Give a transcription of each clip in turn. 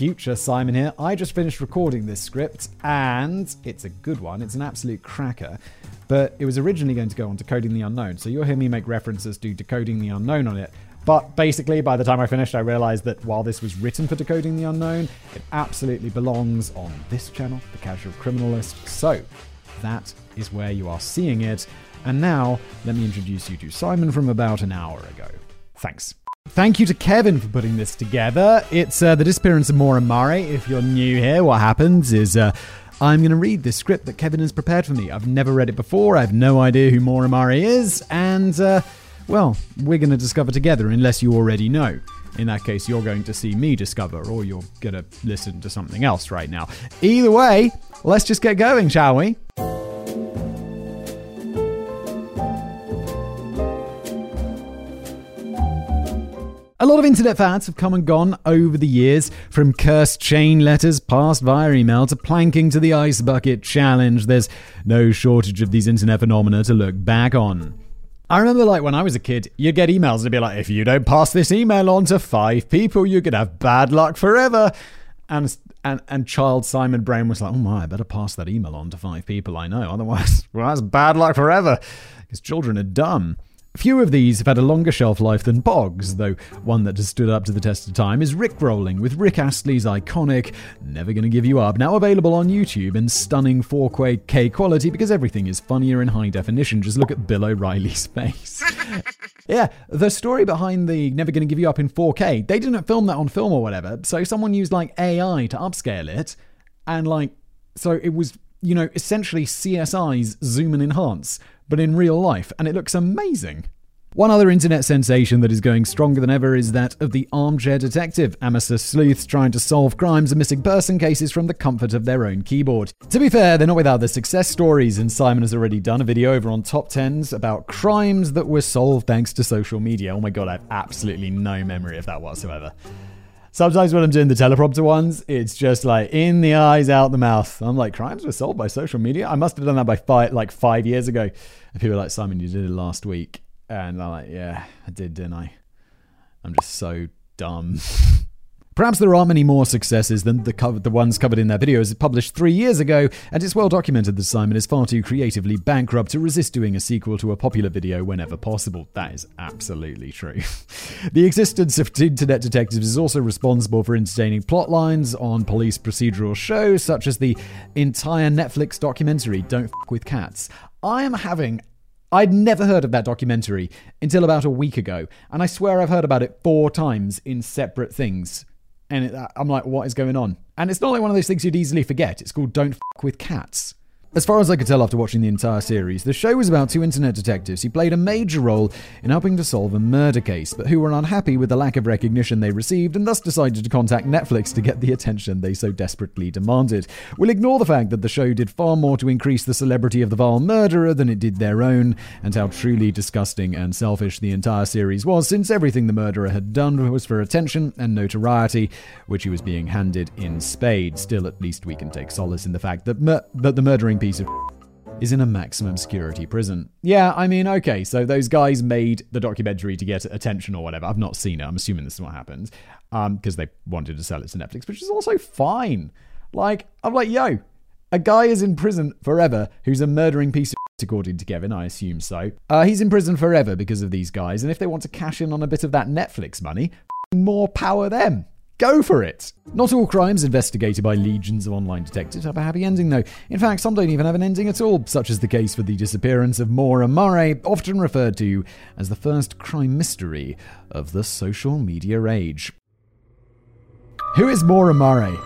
future Simon here. I just finished recording this script, and it's a good one. It's an absolute cracker but it was originally going to go on Decoding the Unknown. So you'll hear me make references to Decoding the Unknown on it. But basically, by the time I finished, I realized that while this was written for Decoding the Unknown, it absolutely belongs on this channel, The Casual Criminalist. So that is where you are seeing it. And now, let me introduce you to Simon from about an hour ago. Thanks. Thank you to Kevin for putting this together. It's uh, the disappearance of Maura Murray. If you're new here, what happens is uh, I'm going to read this script that Kevin has prepared for me. I've never read it before. I have no idea who Maura Murray is, and uh, well, we're going to discover together, unless you already know. In that case, you're going to see me discover, or you're going to listen to something else right now. Either way, let's just get going, shall we? A lot of internet fads have come and gone over the years, from cursed chain letters passed via email to planking to the ice bucket challenge. There's no shortage of these internet phenomena to look back on. I remember, like, when I was a kid, you'd get emails and be like, if you don't pass this email on to five people, you could have bad luck forever. And and and child Simon Brown was like, oh my, I better pass that email on to five people I know. Otherwise, well, that's bad luck forever. Because children are dumb. Few of these have had a longer shelf life than Boggs, though one that has stood up to the test of time is Rick Rolling with Rick Astley's iconic Never Gonna Give You Up, now available on YouTube in stunning 4K quality because everything is funnier in high definition. Just look at Bill O'Reilly's face. yeah, the story behind the Never Gonna Give You Up in 4K, they didn't film that on film or whatever, so someone used like AI to upscale it, and like, so it was, you know, essentially CSI's zoom and enhance but in real life, and it looks amazing. One other internet sensation that is going stronger than ever is that of the armchair detective, amateur sleuths trying to solve crimes and missing person cases from the comfort of their own keyboard. To be fair, they're not without the success stories, and Simon has already done a video over on top 10s about crimes that were solved thanks to social media. Oh my god, I have absolutely no memory of that whatsoever. Sometimes when I'm doing the teleprompter ones, it's just like in the eyes, out the mouth. I'm like, crimes were solved by social media. I must have done that by five, like five years ago. And people are like, Simon, you did it last week. And I'm like, yeah, I did, didn't I? I'm just so dumb. Perhaps there are many more successes than the, cover- the ones covered in that their videos published three years ago, and it's well documented that Simon is far too creatively bankrupt to resist doing a sequel to a popular video whenever possible. That is absolutely true. the existence of internet detectives is also responsible for entertaining plot lines on police procedural shows, such as the entire Netflix documentary Don't F with Cats. I am having I'd never heard of that documentary until about a week ago, and I swear I've heard about it four times in separate things. And it, I'm like, what is going on? And it's not like one of those things you'd easily forget. It's called Don't F with Cats. As far as I could tell after watching the entire series, the show was about two internet detectives who played a major role in helping to solve a murder case, but who were unhappy with the lack of recognition they received and thus decided to contact Netflix to get the attention they so desperately demanded. We'll ignore the fact that the show did far more to increase the celebrity of the vile murderer than it did their own, and how truly disgusting and selfish the entire series was, since everything the murderer had done was for attention and notoriety, which he was being handed in spades. Still, at least we can take solace in the fact that, mur- that the murdering piece of is in a maximum security prison. Yeah, I mean, okay, so those guys made the documentary to get attention or whatever. I've not seen it. I'm assuming this is what happened because um, they wanted to sell it to Netflix, which is also fine. Like, I'm like, yo, a guy is in prison forever who's a murdering piece of according to Kevin, I assume so. Uh, he's in prison forever because of these guys, and if they want to cash in on a bit of that Netflix money, more power them. Go for it! Not all crimes investigated by legions of online detectives have a happy ending, though. In fact, some don't even have an ending at all, such as the case for the disappearance of Maura Murray, often referred to as the first crime mystery of the social media age. Who is Maura Murray?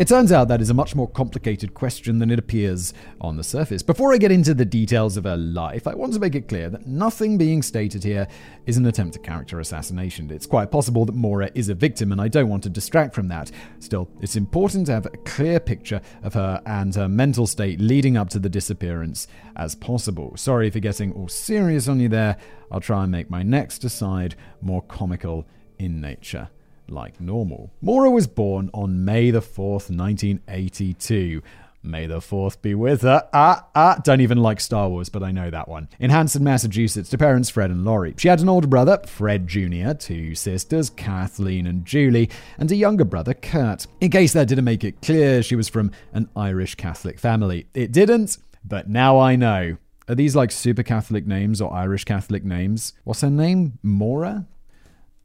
It turns out that is a much more complicated question than it appears on the surface. Before I get into the details of her life, I want to make it clear that nothing being stated here is an attempt at character assassination. It's quite possible that Maura is a victim, and I don't want to distract from that. Still, it's important to have a clear picture of her and her mental state leading up to the disappearance as possible. Sorry for getting all serious on you there. I'll try and make my next aside more comical in nature like normal. Maura was born on May the 4th, 1982. May the 4th be with her. Ah, ah, don't even like Star Wars, but I know that one. In Hanson, Massachusetts, to parents Fred and Laurie. She had an older brother, Fred Jr., two sisters, Kathleen and Julie, and a younger brother, Kurt. In case that didn't make it clear, she was from an Irish Catholic family. It didn't, but now I know. Are these like super Catholic names or Irish Catholic names? What's her name? Maura?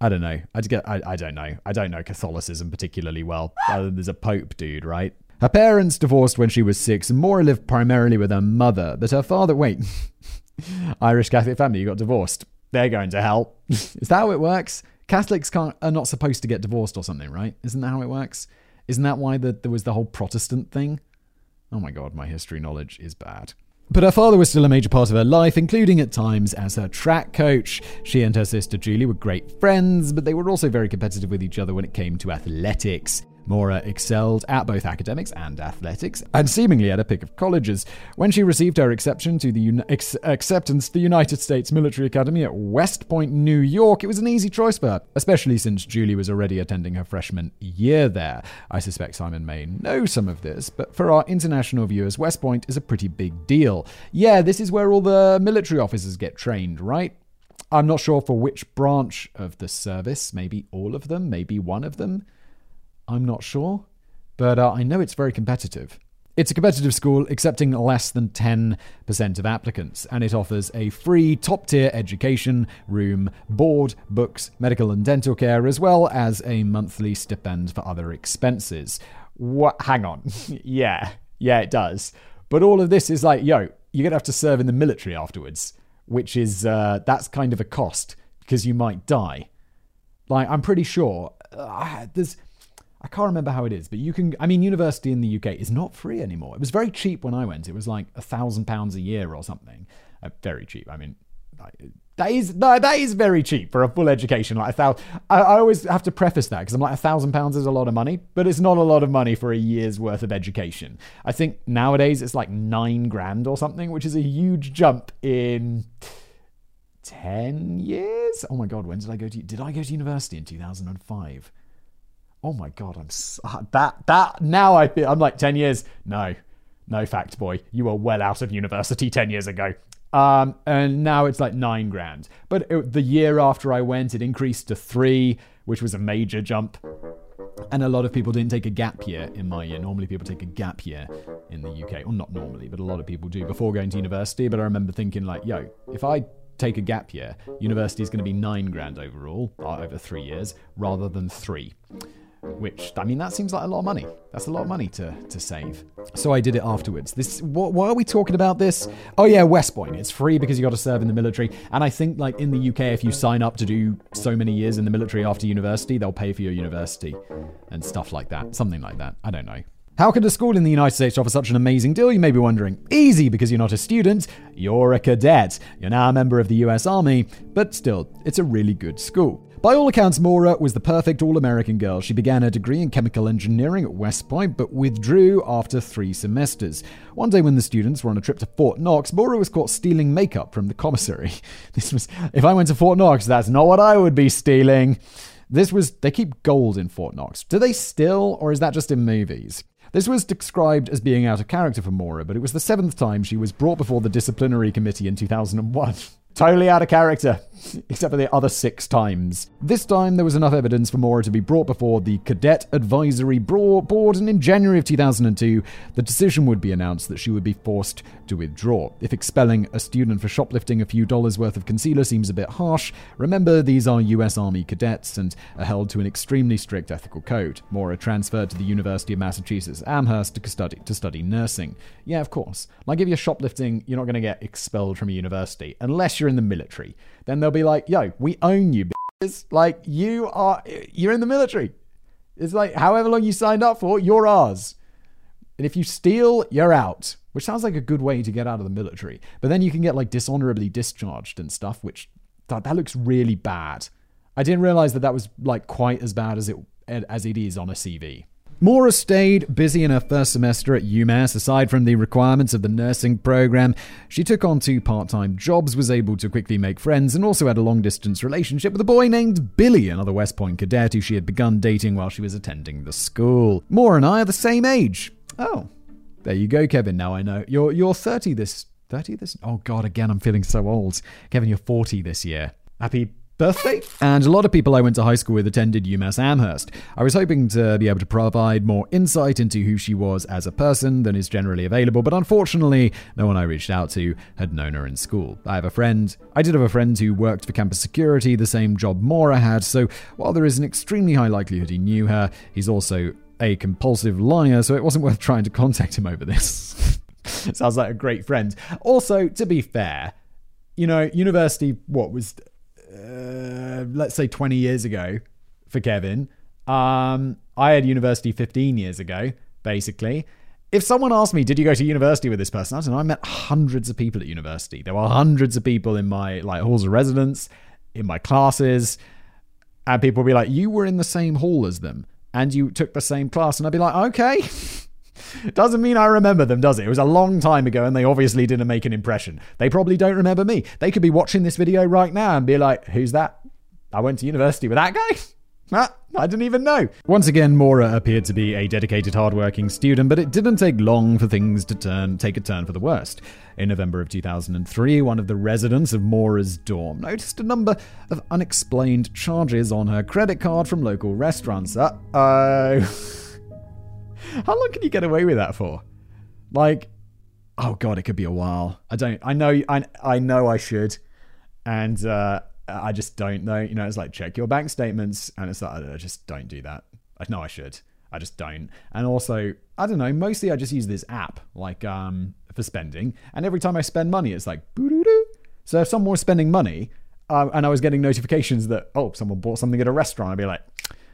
I don't know. I, get, I, I don't know. I don't know Catholicism particularly well. Uh, there's a Pope dude, right? Her parents divorced when she was six, and Maura lived primarily with her mother. But her father, wait, Irish Catholic family, you got divorced. They're going to hell. Is that how it works? Catholics can't, are not supposed to get divorced or something, right? Isn't that how it works? Isn't that why the, there was the whole Protestant thing? Oh my god, my history knowledge is bad. But her father was still a major part of her life, including at times as her track coach. She and her sister Julie were great friends, but they were also very competitive with each other when it came to athletics. Maura excelled at both academics and athletics, and seemingly at a pick of colleges. When she received her exception to the ex- acceptance to the United States Military Academy at West Point, New York, it was an easy choice for her, especially since Julie was already attending her freshman year there. I suspect Simon may know some of this, but for our international viewers, West Point is a pretty big deal. Yeah, this is where all the military officers get trained, right? I'm not sure for which branch of the service, maybe all of them, maybe one of them. I'm not sure, but uh, I know it's very competitive. It's a competitive school accepting less than 10% of applicants, and it offers a free top tier education, room, board, books, medical and dental care, as well as a monthly stipend for other expenses. What? Hang on. yeah, yeah, it does. But all of this is like, yo, you're going to have to serve in the military afterwards, which is, uh, that's kind of a cost because you might die. Like, I'm pretty sure uh, there's I can't remember how it is, but you can. I mean, university in the UK is not free anymore. It was very cheap when I went. It was like a thousand pounds a year or something. Uh, very cheap. I mean, that is that is very cheap for a full education. Like a thousand. I, I always have to preface that because I'm like a thousand pounds is a lot of money, but it's not a lot of money for a year's worth of education. I think nowadays it's like nine grand or something, which is a huge jump in. 10 years? Oh my god, when did I go to did I go to university in 2005? Oh my god, I'm uh, that that now I feel I'm like ten years. No, no fact, boy, you were well out of university ten years ago. Um, and now it's like nine grand. But it, the year after I went, it increased to three, which was a major jump. And a lot of people didn't take a gap year in my year. Normally, people take a gap year in the UK. Well, not normally, but a lot of people do before going to university. But I remember thinking, like, yo, if I take a gap year, university is going to be nine grand overall uh, over three years rather than three which I mean that seems like a lot of money. That's a lot of money to, to save. So I did it afterwards. This why are we talking about this? Oh yeah, West Point. It's free because you got to serve in the military. And I think like in the UK, if you sign up to do so many years in the military after university, they'll pay for your university and stuff like that. Something like that. I don't know. How could a school in the United States offer such an amazing deal, you may be wondering? Easy, because you're not a student, you're a cadet. You're now a member of the US Army, but still, it's a really good school. By all accounts, Maura was the perfect all American girl. She began her degree in chemical engineering at West Point, but withdrew after three semesters. One day, when the students were on a trip to Fort Knox, Maura was caught stealing makeup from the commissary. This was, if I went to Fort Knox, that's not what I would be stealing. This was, they keep gold in Fort Knox. Do they still, or is that just in movies? This was described as being out of character for Maura, but it was the seventh time she was brought before the disciplinary committee in 2001. Totally out of character, except for the other six times. This time, there was enough evidence for Maura to be brought before the Cadet Advisory Board, and in January of 2002, the decision would be announced that she would be forced to withdraw. If expelling a student for shoplifting a few dollars worth of concealer seems a bit harsh, remember these are US Army cadets and are held to an extremely strict ethical code. Maura transferred to the University of Massachusetts Amherst to study, to study nursing. Yeah, of course. Like if you're shoplifting, you're not going to get expelled from a university unless you're you're in the military, then they'll be like, yo, we own you, bitches. Like, you are, you're in the military. It's like however long you signed up for, you're ours. And if you steal, you're out. Which sounds like a good way to get out of the military. But then you can get like dishonorably discharged and stuff, which that, that looks really bad. I didn't realize that that was like quite as bad as it as it is on a CV. Maura stayed busy in her first semester at UMass. Aside from the requirements of the nursing program, she took on two part time jobs, was able to quickly make friends, and also had a long distance relationship with a boy named Billy, another West Point cadet who she had begun dating while she was attending the school. Maura and I are the same age. Oh, there you go, Kevin. Now I know. You're, you're 30 this. 30 this? Oh, God, again, I'm feeling so old. Kevin, you're 40 this year. Happy birthday. And a lot of people I went to high school with attended UMass Amherst. I was hoping to be able to provide more insight into who she was as a person than is generally available, but unfortunately, no one I reached out to had known her in school. I have a friend, I did have a friend who worked for campus security, the same job Maura had, so while there is an extremely high likelihood he knew her, he's also a compulsive liar, so it wasn't worth trying to contact him over this. Sounds like a great friend. Also, to be fair, you know, university, what was uh, let's say 20 years ago for Kevin. Um, I had university 15 years ago, basically. If someone asked me, did you go to university with this person? I don't know. I met hundreds of people at university. There were hundreds of people in my like halls of residence, in my classes, and people would be like, "You were in the same hall as them, and you took the same class," and I'd be like, "Okay." Doesn't mean I remember them, does it? It was a long time ago and they obviously didn't make an impression. They probably don't remember me. They could be watching this video right now and be like, who's that? I went to university with that guy? Ah, I didn't even know. Once again, Maura appeared to be a dedicated, hardworking student, but it didn't take long for things to turn take a turn for the worst. In November of 2003, one of the residents of Maura's dorm noticed a number of unexplained charges on her credit card from local restaurants. Uh oh. How long can you get away with that for? Like, oh god, it could be a while. I don't. I know. I I know I should, and uh, I just don't know. You know, it's like check your bank statements, and it's like I just don't do that. I know I should. I just don't. And also, I don't know. Mostly, I just use this app like um for spending, and every time I spend money, it's like boo doo doo. So if someone was spending money, uh, and I was getting notifications that oh someone bought something at a restaurant, I'd be like,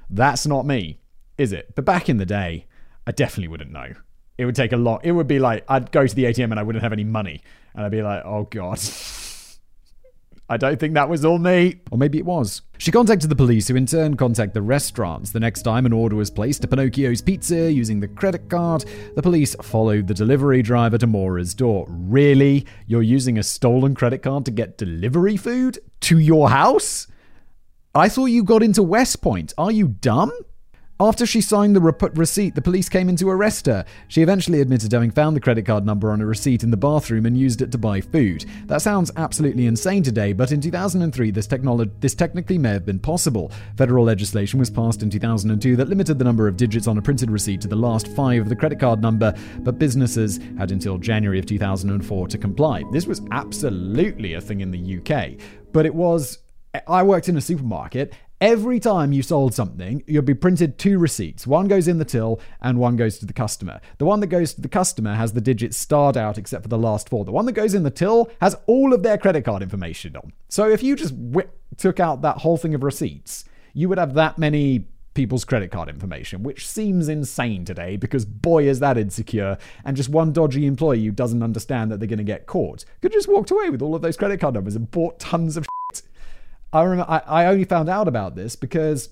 that's not me, is it? But back in the day, I definitely wouldn't know. It would take a lot. It would be like I'd go to the ATM and I wouldn't have any money, and I'd be like, "Oh God." I don't think that was all me. Or maybe it was. She contacted the police, who in turn contacted the restaurants. The next time an order was placed to Pinocchio's Pizza using the credit card, the police followed the delivery driver to Maura's door. Really? You're using a stolen credit card to get delivery food to your house? I thought you got into West Point. Are you dumb? After she signed the re- receipt, the police came in to arrest her. She eventually admitted having found the credit card number on a receipt in the bathroom and used it to buy food. That sounds absolutely insane today, but in 2003, this, technolo- this technically may have been possible. Federal legislation was passed in 2002 that limited the number of digits on a printed receipt to the last five of the credit card number, but businesses had until January of 2004 to comply. This was absolutely a thing in the UK, but it was I worked in a supermarket Every time you sold something, you'll be printed two receipts. One goes in the till and one goes to the customer. The one that goes to the customer has the digits starred out except for the last four. The one that goes in the till has all of their credit card information on. So if you just took out that whole thing of receipts, you would have that many people's credit card information, which seems insane today because boy is that insecure. And just one dodgy employee who doesn't understand that they're going to get caught could just walked away with all of those credit card numbers and bought tons of. I remember I, I only found out about this because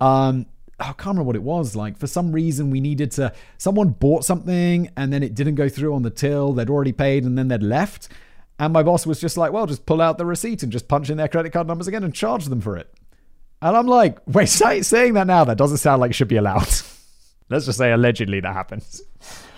um I can't remember what it was. Like for some reason we needed to someone bought something and then it didn't go through on the till. They'd already paid and then they'd left. And my boss was just like, well, just pull out the receipt and just punch in their credit card numbers again and charge them for it. And I'm like, wait, saying that now, that doesn't sound like it should be allowed. Let's just say allegedly that happens.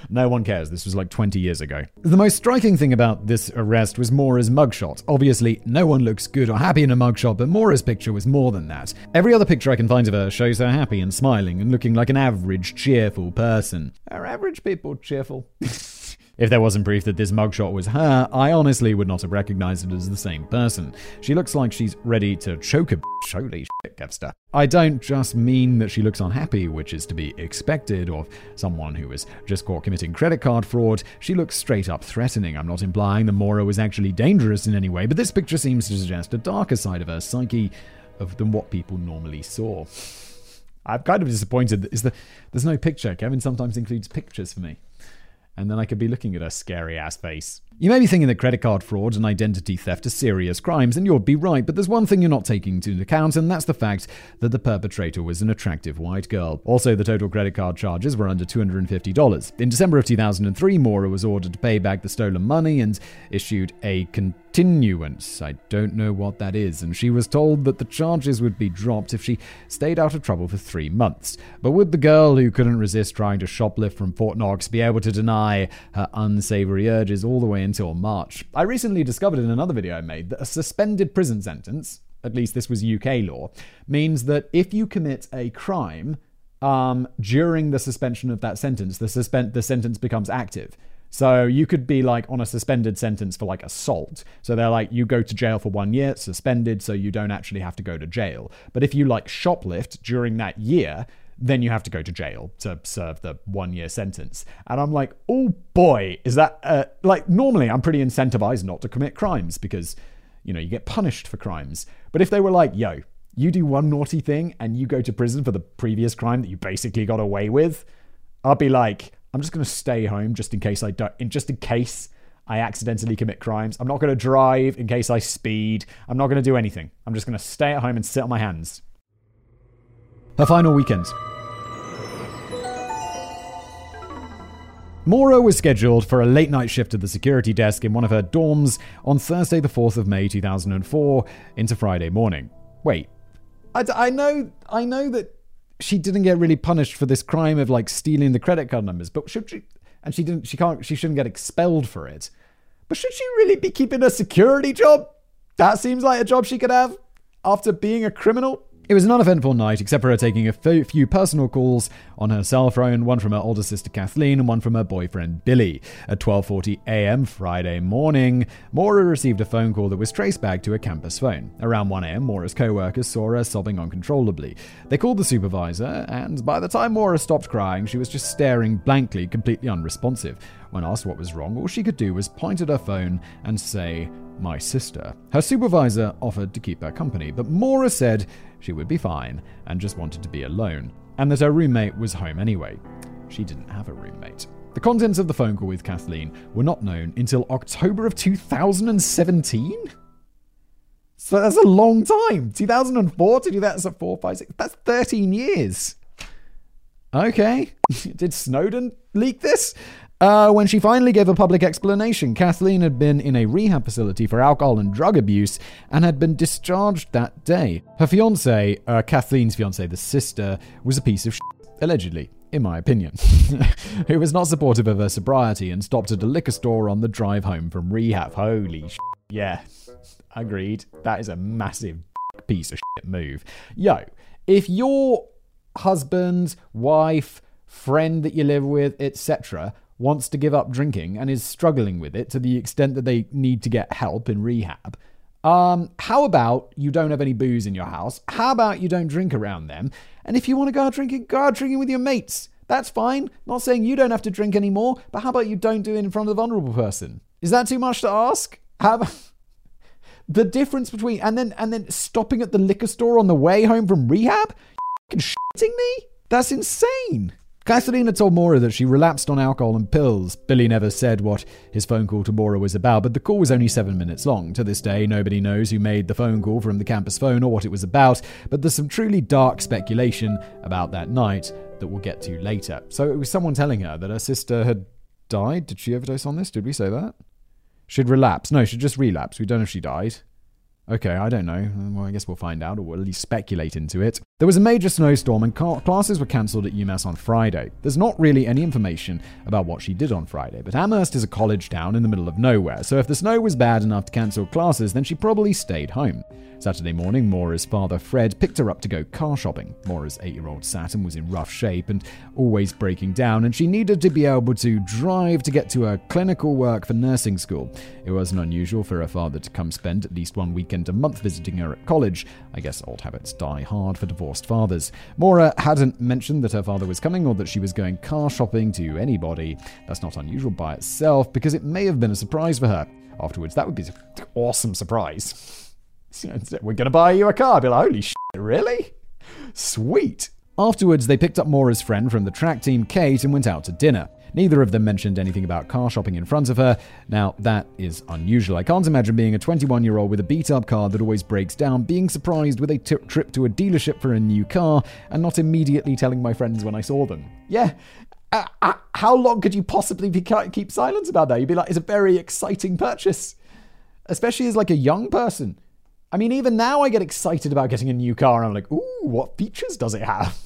No one cares. This was like 20 years ago. The most striking thing about this arrest was Maura's mugshot. Obviously, no one looks good or happy in a mugshot, but Maura's picture was more than that. Every other picture I can find of her shows her happy and smiling and looking like an average, cheerful person. Are average people cheerful? If there wasn't proof that this mugshot was her, I honestly would not have recognized it as the same person. She looks like she's ready to choke a bitch. Holy shit, Kevster. I don't just mean that she looks unhappy, which is to be expected of someone who was just caught committing credit card fraud. She looks straight up threatening. I'm not implying that Maura was actually dangerous in any way, but this picture seems to suggest a darker side of her psyche than what people normally saw. I'm kind of disappointed. Is the there's no picture. Kevin sometimes includes pictures for me, and then I could be looking at her scary ass face. You may be thinking that credit card fraud and identity theft are serious crimes, and you'd be right, but there's one thing you're not taking into account, and that's the fact that the perpetrator was an attractive white girl. Also, the total credit card charges were under $250. In December of 2003, Maura was ordered to pay back the stolen money and issued a continuance. I don't know what that is, and she was told that the charges would be dropped if she stayed out of trouble for three months. But would the girl who couldn't resist trying to shoplift from Fort Knox be able to deny her unsavory urges all the way until March. I recently discovered in another video I made that a suspended prison sentence, at least this was UK law, means that if you commit a crime um, during the suspension of that sentence, the, suspend- the sentence becomes active. So you could be like on a suspended sentence for like assault. So they're like, you go to jail for one year, suspended, so you don't actually have to go to jail. But if you like shoplift during that year, then you have to go to jail to serve the one year sentence. And I'm like, oh boy, is that uh, like normally I'm pretty incentivized not to commit crimes because, you know, you get punished for crimes. But if they were like, yo, you do one naughty thing and you go to prison for the previous crime that you basically got away with, I'll be like, I'm just going to stay home just in case I don't, in, just in case I accidentally commit crimes. I'm not going to drive in case I speed. I'm not going to do anything. I'm just going to stay at home and sit on my hands. Her final weekend. Maura was scheduled for a late night shift at the security desk in one of her dorms on Thursday, the 4th of May 2004, into Friday morning. Wait, I, I know, I know that she didn't get really punished for this crime of like stealing the credit card numbers, but should she? And she didn't. She can't. She shouldn't get expelled for it. But should she really be keeping a security job? That seems like a job she could have after being a criminal. It was an uneventful night, except for her taking a few personal calls on her cell phone, one from her older sister Kathleen and one from her boyfriend Billy. At 12:40 a.m. Friday morning, Maura received a phone call that was traced back to a campus phone. Around 1 a.m., Maura's co-workers saw her sobbing uncontrollably. They called the supervisor, and by the time Maura stopped crying, she was just staring blankly, completely unresponsive. When asked what was wrong, all she could do was point at her phone and say, my sister. Her supervisor offered to keep her company, but Maura said she would be fine and just wanted to be alone, and that her roommate was home anyway. She didn't have a roommate. The contents of the phone call with Kathleen were not known until October of 2017? So that's a long time. 2004 to do that as a 4, 5, 6. That's 13 years. Okay. Did Snowden leak this? Uh, when she finally gave a public explanation, Kathleen had been in a rehab facility for alcohol and drug abuse and had been discharged that day. Her fiance, uh, Kathleen's fiance, the sister, was a piece of shit, allegedly, in my opinion, who was not supportive of her sobriety and stopped at a liquor store on the drive home from rehab. Holy shit. Yeah, agreed. That is a massive piece of shit move. Yo, if your husband, wife, friend that you live with, etc., wants to give up drinking and is struggling with it to the extent that they need to get help in rehab. Um, how about you don't have any booze in your house? How about you don't drink around them? And if you want to go out drinking, go out drinking with your mates. That's fine. Not saying you don't have to drink anymore, but how about you don't do it in front of the vulnerable person? Is that too much to ask? About the difference between and then and then stopping at the liquor store on the way home from rehab? You shitting me? That's insane. Kathleen told Maura that she relapsed on alcohol and pills. Billy never said what his phone call to Maura was about, but the call was only seven minutes long. To this day, nobody knows who made the phone call from the campus phone or what it was about, but there's some truly dark speculation about that night that we'll get to later. So it was someone telling her that her sister had died. Did she overdose on this? Did we say that? She'd relapse. No, she'd just relapse. We don't know if she died. Okay, I don't know. Well, I guess we'll find out, or we'll at least speculate into it. There was a major snowstorm, and classes were cancelled at UMass on Friday. There's not really any information about what she did on Friday, but Amherst is a college town in the middle of nowhere, so if the snow was bad enough to cancel classes, then she probably stayed home. Saturday morning, Maura's father, Fred, picked her up to go car shopping. Maura's eight year old Saturn was in rough shape and always breaking down, and she needed to be able to drive to get to her clinical work for nursing school. It wasn't unusual for her father to come spend at least one weekend a month visiting her at college. I guess old habits die hard for divorced fathers. Maura hadn't mentioned that her father was coming or that she was going car shopping to anybody. That's not unusual by itself because it may have been a surprise for her. Afterwards, that would be an awesome surprise. We're going to buy you a car. I'd be like, holy shit, really? Sweet. Afterwards, they picked up Maura's friend from the track team, Kate, and went out to dinner. Neither of them mentioned anything about car shopping in front of her. Now, that is unusual. I can't imagine being a 21 year old with a beat up car that always breaks down, being surprised with a t- trip to a dealership for a new car, and not immediately telling my friends when I saw them. Yeah. Uh, uh, how long could you possibly be, keep silence about that? You'd be like, it's a very exciting purchase, especially as like a young person. I mean, even now I get excited about getting a new car. And I'm like, ooh, what features does it have?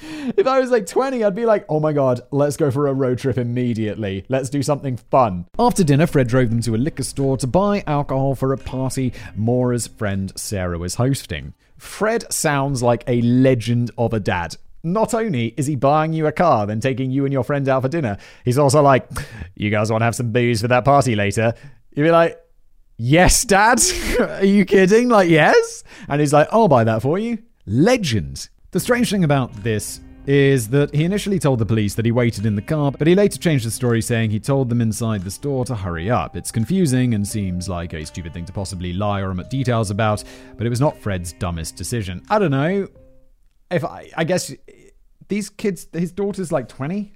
If I was like 20, I'd be like, oh my god, let's go for a road trip immediately. Let's do something fun. After dinner, Fred drove them to a liquor store to buy alcohol for a party Maura's friend Sarah was hosting. Fred sounds like a legend of a dad. Not only is he buying you a car, then taking you and your friend out for dinner, he's also like, you guys want to have some booze for that party later? You'd be like, yes, dad? Are you kidding? Like, yes? And he's like, I'll buy that for you. Legend. The strange thing about this is that he initially told the police that he waited in the car, but he later changed the story saying he told them inside the store to hurry up. It's confusing and seems like a stupid thing to possibly lie or omit details about, but it was not Fred's dumbest decision. I don't know. If I, I guess these kids, his daughter's like 20,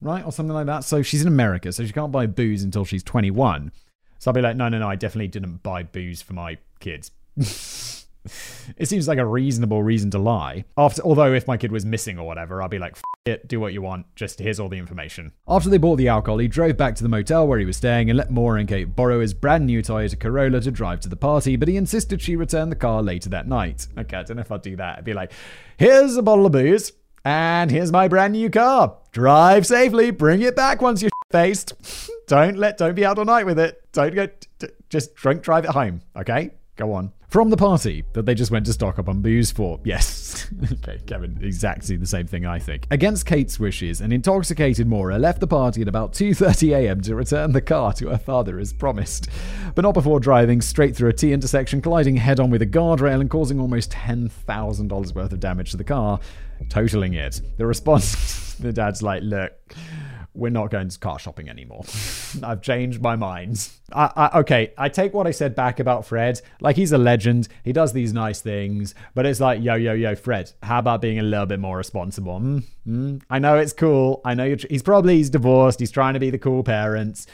right? Or something like that. So she's in America, so she can't buy booze until she's 21. So I'll be like, no, no, no, I definitely didn't buy booze for my kids. it seems like a reasonable reason to lie. After, although if my kid was missing or whatever, I'd be like, it, do what you want. Just here's all the information. After they bought the alcohol, he drove back to the motel where he was staying and let Maura and Kate borrow his brand new Toyota Corolla to drive to the party, but he insisted she return the car later that night. Okay, I don't know if I'd do that. I'd be like, here's a bottle of booze, and here's my brand new car. Drive safely, bring it back once you're faced. don't let, don't be out all night with it. Don't get, just drink drive it home. Okay, go on from the party that they just went to stock up on booze for. Yes. okay, Kevin, exactly the same thing I think. Against Kate's wishes, an intoxicated Maura left the party at about 2:30 a.m. to return the car to her father as promised, but not before driving straight through a T intersection, colliding head-on with a guardrail and causing almost $10,000 worth of damage to the car, totaling it. The response, the dad's like, "Look, we're not going to car shopping anymore. I've changed my mind. I, I, okay, I take what I said back about Fred. Like, he's a legend. He does these nice things. But it's like, yo, yo, yo, Fred, how about being a little bit more responsible? Mm, mm. I know it's cool. I know tr- he's probably he's divorced. He's trying to be the cool parents.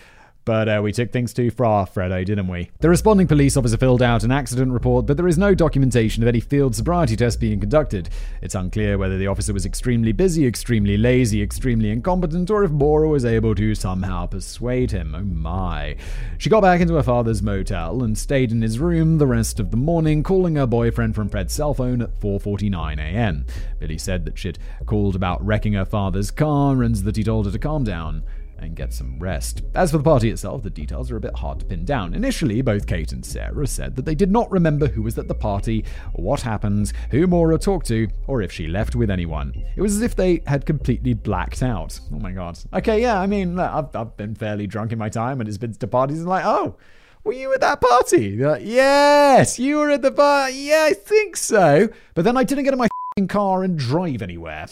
But uh, we took things too far, Fredo, didn't we? The responding police officer filled out an accident report, but there is no documentation of any field sobriety tests being conducted. It's unclear whether the officer was extremely busy, extremely lazy, extremely incompetent, or if Maura was able to somehow persuade him. Oh my. She got back into her father's motel and stayed in his room the rest of the morning, calling her boyfriend from Fred's cell phone at 4:49 a.m. Billy said that she'd called about wrecking her father's car and that he told her to calm down and get some rest. As for the party itself, the details are a bit hard to pin down. Initially, both Kate and Sarah said that they did not remember who was at the party, what happened, who Maura talked to, or if she left with anyone. It was as if they had completely blacked out. Oh my god. Okay, yeah, I mean, I've, I've been fairly drunk in my time and it's been to parties and like, oh, were you at that party? They're like, yes, you were at the bar. Yeah, I think so. But then I didn't get in my car and drive anywhere.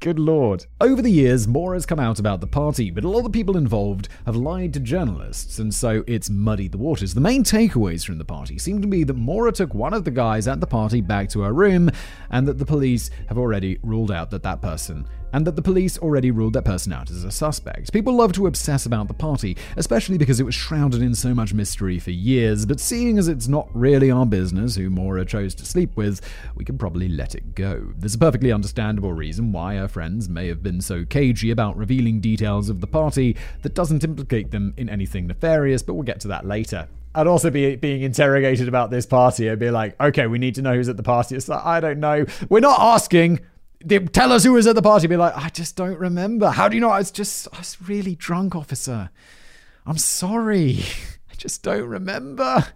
Good lord. Over the years, more has come out about the party, but a lot of the people involved have lied to journalists, and so it's muddied the waters. The main takeaways from the party seem to be that Maura took one of the guys at the party back to her room, and that the police have already ruled out that that person and that the police already ruled that person out as a suspect. People love to obsess about the party, especially because it was shrouded in so much mystery for years, but seeing as it's not really our business who Maura chose to sleep with, we can probably let it go. There's a perfectly understandable reason why her friends may have been so cagey about revealing details of the party that doesn't implicate them in anything nefarious, but we'll get to that later. I'd also be being interrogated about this party. I'd be like, okay, we need to know who's at the party. It's like, I don't know. We're not asking they tell us who was at the party. Be like, I just don't remember. How do you know? I was just, I was really drunk, officer. I'm sorry. I just don't remember.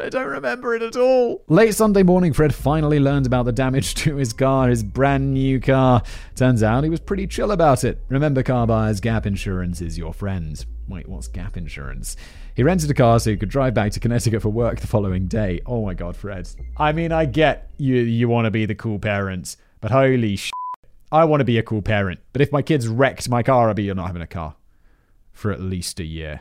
I don't remember it at all. Late Sunday morning, Fred finally learned about the damage to his car, his brand new car. Turns out he was pretty chill about it. Remember, car buyers, gap insurance is your friend. Wait, what's gap insurance? He rented a car so he could drive back to Connecticut for work the following day. Oh my god, Fred. I mean, I get you you want to be the cool parents, but holy sh! I want to be a cool parent. But if my kids wrecked my car, I'd be you're not having a car for at least a year.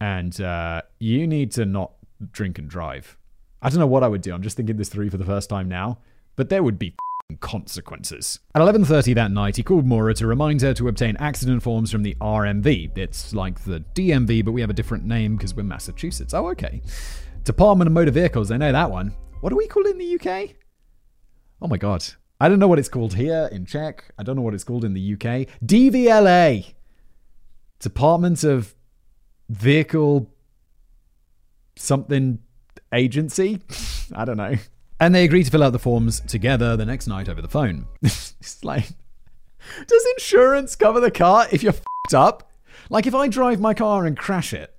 And uh, you need to not drink and drive. I don't know what I would do. I'm just thinking this through for the first time now. But there would be consequences. At 11:30 that night, he called Maura to remind her to obtain accident forms from the RMV. It's like the DMV, but we have a different name because we're Massachusetts. Oh, okay. Department of Motor Vehicles. I know that one. What do we call it in the UK? Oh my god. I don't know what it's called here in Czech. I don't know what it's called in the UK. DVLA. Department of Vehicle something agency. I don't know. And they agree to fill out the forms together the next night over the phone. it's like, does insurance cover the car if you're fucked up? Like if I drive my car and crash it,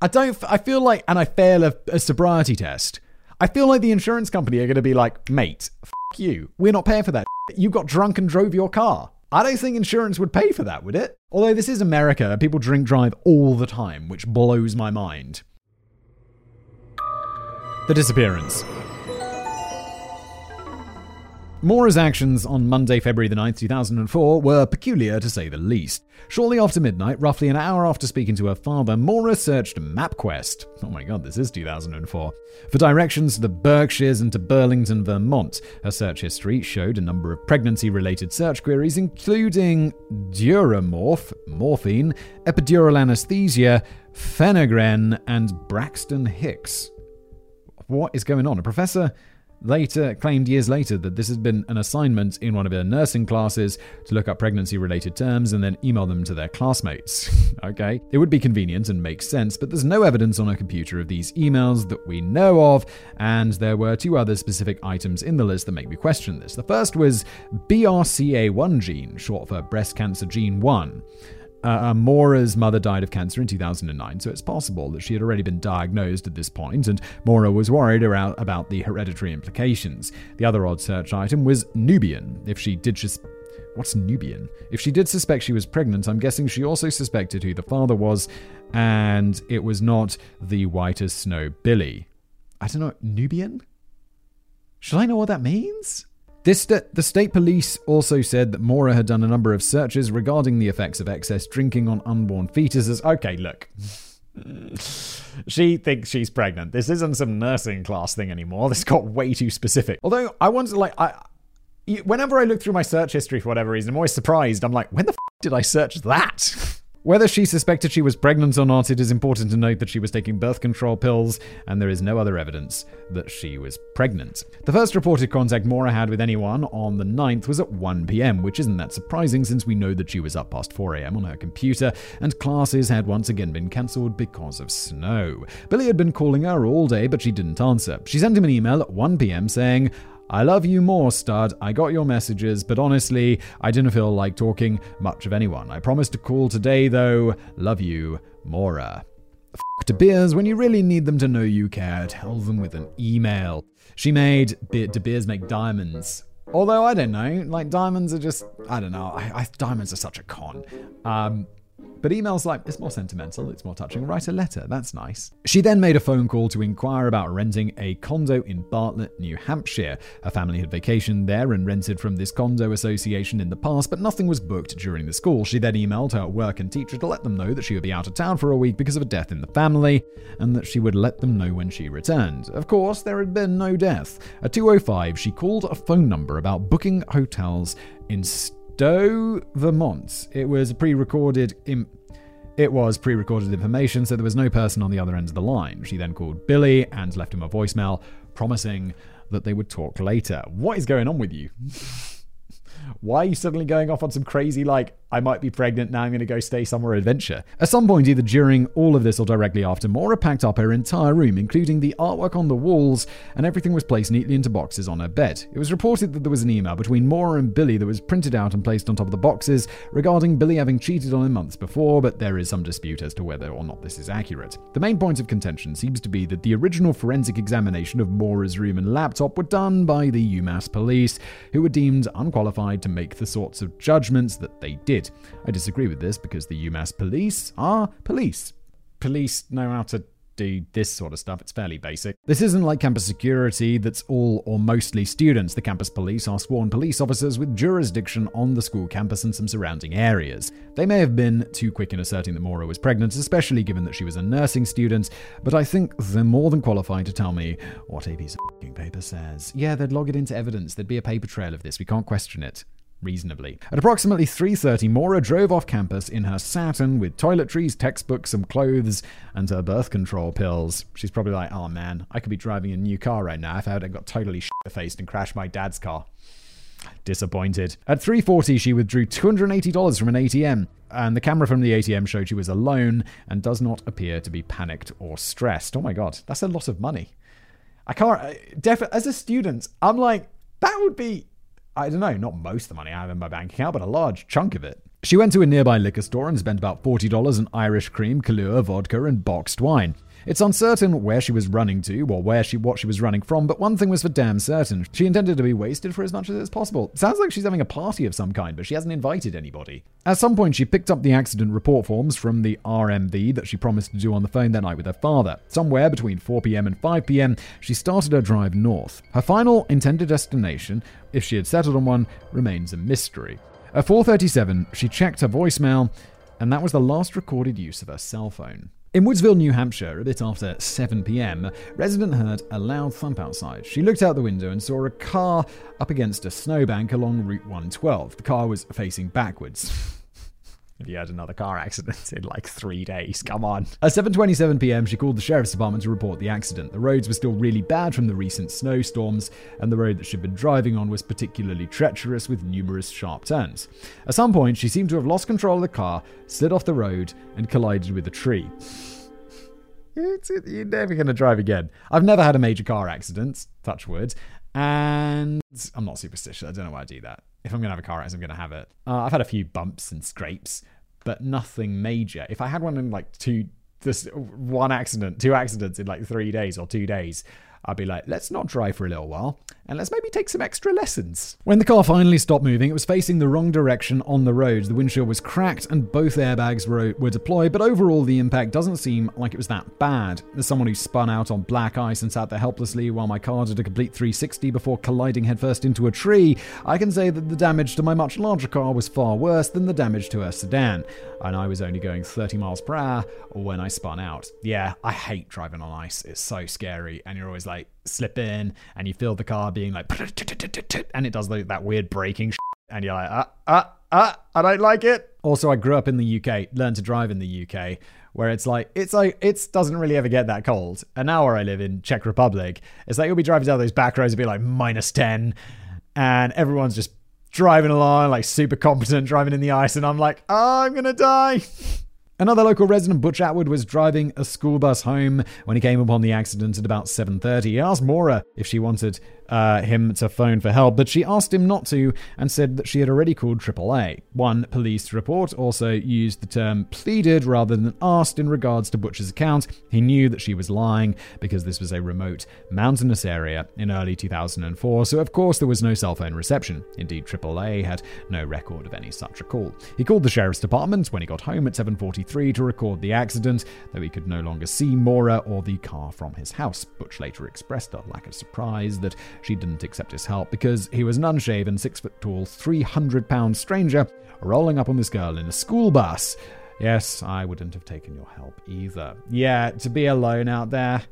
I don't. I feel like, and I fail a, a sobriety test. I feel like the insurance company are going to be like, mate, you. We're not paying for that. You got drunk and drove your car. I don't think insurance would pay for that, would it? Although this is America, people drink drive all the time, which blows my mind. The disappearance. Maura's actions on Monday, February the 9th, 2004 were peculiar to say the least. Shortly after midnight, roughly an hour after speaking to her father, Maura searched MapQuest. Oh my god, this is 2004. For directions to the Berkshires and to Burlington, Vermont. Her search history showed a number of pregnancy related search queries, including Duramorph, morphine, epidural anesthesia, Phenergan, and Braxton Hicks. What is going on? A professor later claimed years later that this had been an assignment in one of her nursing classes to look up pregnancy related terms and then email them to their classmates. okay, it would be convenient and make sense, but there's no evidence on her computer of these emails that we know of, and there were two other specific items in the list that make me question this. The first was BRCA1 gene, short for breast cancer gene 1. Uh, uh, Maura's mother died of cancer in 2009, so it's possible that she had already been diagnosed at this point, and Maura was worried about the hereditary implications. The other odd search item was Nubian. If she did just What's Nubian? If she did suspect she was pregnant, I'm guessing she also suspected who the father was, and it was not the white as snow Billy. I don't know, Nubian? Should I know what that means? St- the state police also said that Maura had done a number of searches regarding the effects of excess drinking on unborn fetuses. Okay, look. she thinks she's pregnant. This isn't some nursing class thing anymore. This got way too specific. Although I to like I whenever I look through my search history for whatever reason, I'm always surprised. I'm like, when the f- did I search that? Whether she suspected she was pregnant or not, it is important to note that she was taking birth control pills, and there is no other evidence that she was pregnant. The first reported contact Maura had with anyone on the 9th was at 1 pm, which isn't that surprising since we know that she was up past 4 am on her computer, and classes had once again been cancelled because of snow. Billy had been calling her all day, but she didn't answer. She sent him an email at 1 pm saying, I love you more, stud. I got your messages, but honestly, I didn't feel like talking much of anyone. I promised to call today, though. Love you, Maura. F- to beers when you really need them to know you care. Tell them with an email. She made De Beers make diamonds. Although I don't know, like diamonds are just I don't know. I, I, diamonds are such a con. Um, but emails like, it's more sentimental, it's more touching. Write a letter, that's nice. She then made a phone call to inquire about renting a condo in Bartlett, New Hampshire. Her family had vacationed there and rented from this condo association in the past, but nothing was booked during the school. She then emailed her work and teacher to let them know that she would be out of town for a week because of a death in the family, and that she would let them know when she returned. Of course, there had been no death. At 2.05, she called a phone number about booking hotels in Stowe, Vermont. It was a pre-recorded. Im- it was pre-recorded information, so there was no person on the other end of the line. She then called Billy and left him a voicemail, promising that they would talk later. What is going on with you? Why are you suddenly going off on some crazy, like, I might be pregnant, now I'm going to go stay somewhere adventure? At some point, either during all of this or directly after, Maura packed up her entire room, including the artwork on the walls, and everything was placed neatly into boxes on her bed. It was reported that there was an email between Maura and Billy that was printed out and placed on top of the boxes regarding Billy having cheated on him months before, but there is some dispute as to whether or not this is accurate. The main point of contention seems to be that the original forensic examination of Maura's room and laptop were done by the UMass police, who were deemed unqualified to make the sorts of judgments that they did. I disagree with this because the UMass police are police. Police know how to do this sort of stuff. It's fairly basic. This isn't like campus security that's all or mostly students. The campus police are sworn police officers with jurisdiction on the school campus and some surrounding areas. They may have been too quick in asserting that Maura was pregnant, especially given that she was a nursing student, but I think they're more than qualified to tell me what AP's paper says. Yeah, they'd log it into evidence. There'd be a paper trail of this. We can't question it reasonably. At approximately 3:30, Maura drove off campus in her Saturn with toiletries, textbooks, some clothes, and her birth control pills. She's probably like, "Oh man, I could be driving a new car right now if I hadn't got totally shit-faced and crashed my dad's car." Disappointed. At 3:40, she withdrew $280 from an ATM, and the camera from the ATM showed she was alone and does not appear to be panicked or stressed. Oh my god, that's a lot of money. I can't. Def- as a student, I'm like, that would be I don't know, not most of the money I have in my bank account, but a large chunk of it. She went to a nearby liquor store and spent about $40 on Irish cream, Kahlua, vodka, and boxed wine. It's uncertain where she was running to or where she what she was running from, but one thing was for damn certain. She intended to be wasted for as much as it's possible. sounds like she's having a party of some kind, but she hasn't invited anybody. At some point, she picked up the accident report forms from the RMV that she promised to do on the phone that night with her father. Somewhere between 4 pm and 5 pm, she started her drive north. Her final intended destination, if she had settled on one, remains a mystery. At 4:37, she checked her voicemail, and that was the last recorded use of her cell phone. In Woodsville, New Hampshire, a bit after 7 pm, resident heard a loud thump outside. She looked out the window and saw a car up against a snowbank along Route 112. The car was facing backwards. If you had another car accident in like three days, come on. At 7:27 p.m., she called the sheriff's department to report the accident. The roads were still really bad from the recent snowstorms, and the road that she'd been driving on was particularly treacherous with numerous sharp turns. At some point, she seemed to have lost control of the car, slid off the road, and collided with a tree. You're never going to drive again. I've never had a major car accident, touch wood, and I'm not superstitious. I don't know why I do that if I'm going to have a car accident, I'm going to have it. Uh, I've had a few bumps and scrapes, but nothing major. If I had one in like two, this one accident, two accidents in like three days or two days, I'd be like, let's not drive for a little while and let's maybe take some extra lessons. When the car finally stopped moving, it was facing the wrong direction on the road. The windshield was cracked and both airbags were, were deployed, but overall the impact doesn't seem like it was that bad. As someone who spun out on black ice and sat there helplessly while my car did a complete 360 before colliding headfirst into a tree, I can say that the damage to my much larger car was far worse than the damage to her sedan. And I was only going 30 miles per hour when I spun out. Yeah, I hate driving on ice. It's so scary, and you're always like, slip in and you feel the car being like and it does like that weird braking and you're like ah ah ah I don't like it. Also, I grew up in the UK, learned to drive in the UK, where it's like it's like it doesn't really ever get that cold. And now where I live in Czech Republic, it's like you'll be driving down those back roads, it'll be like minus ten, and everyone's just driving along like super competent, driving in the ice, and I'm like, oh, I'm gonna die. Another local resident, Butch Atwood, was driving a school bus home when he came upon the accident at about 7.30. He asked Maura if she wanted uh, him to phone for help, but she asked him not to and said that she had already called AAA. One police report also used the term pleaded rather than asked in regards to Butch's account. He knew that she was lying because this was a remote, mountainous area in early 2004, so of course there was no cell phone reception. Indeed, AAA had no record of any such a call. He called the sheriff's department when he got home at 7:43 to record the accident, though he could no longer see Maura or the car from his house. Butch later expressed a lack of surprise that she didn't accept his help because he was an unshaven, six foot tall, 300 pound stranger rolling up on this girl in a school bus. Yes, I wouldn't have taken your help either. Yeah, to be alone out there,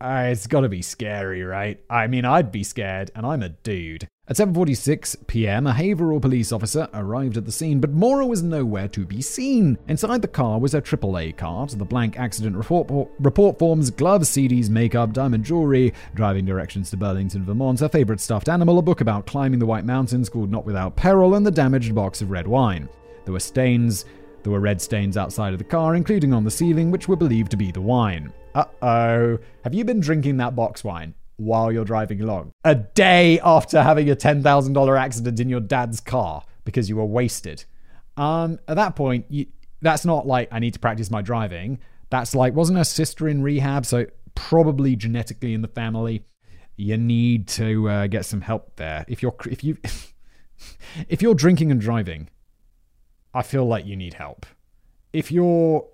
uh, it's gotta be scary, right? I mean, I'd be scared, and I'm a dude. At 7:46 p.m., a Haverhill police officer arrived at the scene, but Maura was nowhere to be seen. Inside the car was a AAA card, the blank accident report, report forms, gloves, CDs, makeup, diamond jewelry, driving directions to Burlington, Vermont, her favorite stuffed animal, a book about climbing the White Mountains called Not Without Peril, and the damaged box of red wine. There were stains. There were red stains outside of the car, including on the ceiling, which were believed to be the wine. Uh oh. Have you been drinking that box wine? While you're driving along. A day after having a $10,000 accident in your dad's car because you were wasted. Um, at that point, you, that's not like I need to practice my driving. That's like, wasn't her sister in rehab? So probably genetically in the family. You need to uh, get some help there. If you're if you if you're drinking and driving, I feel like you need help. If you're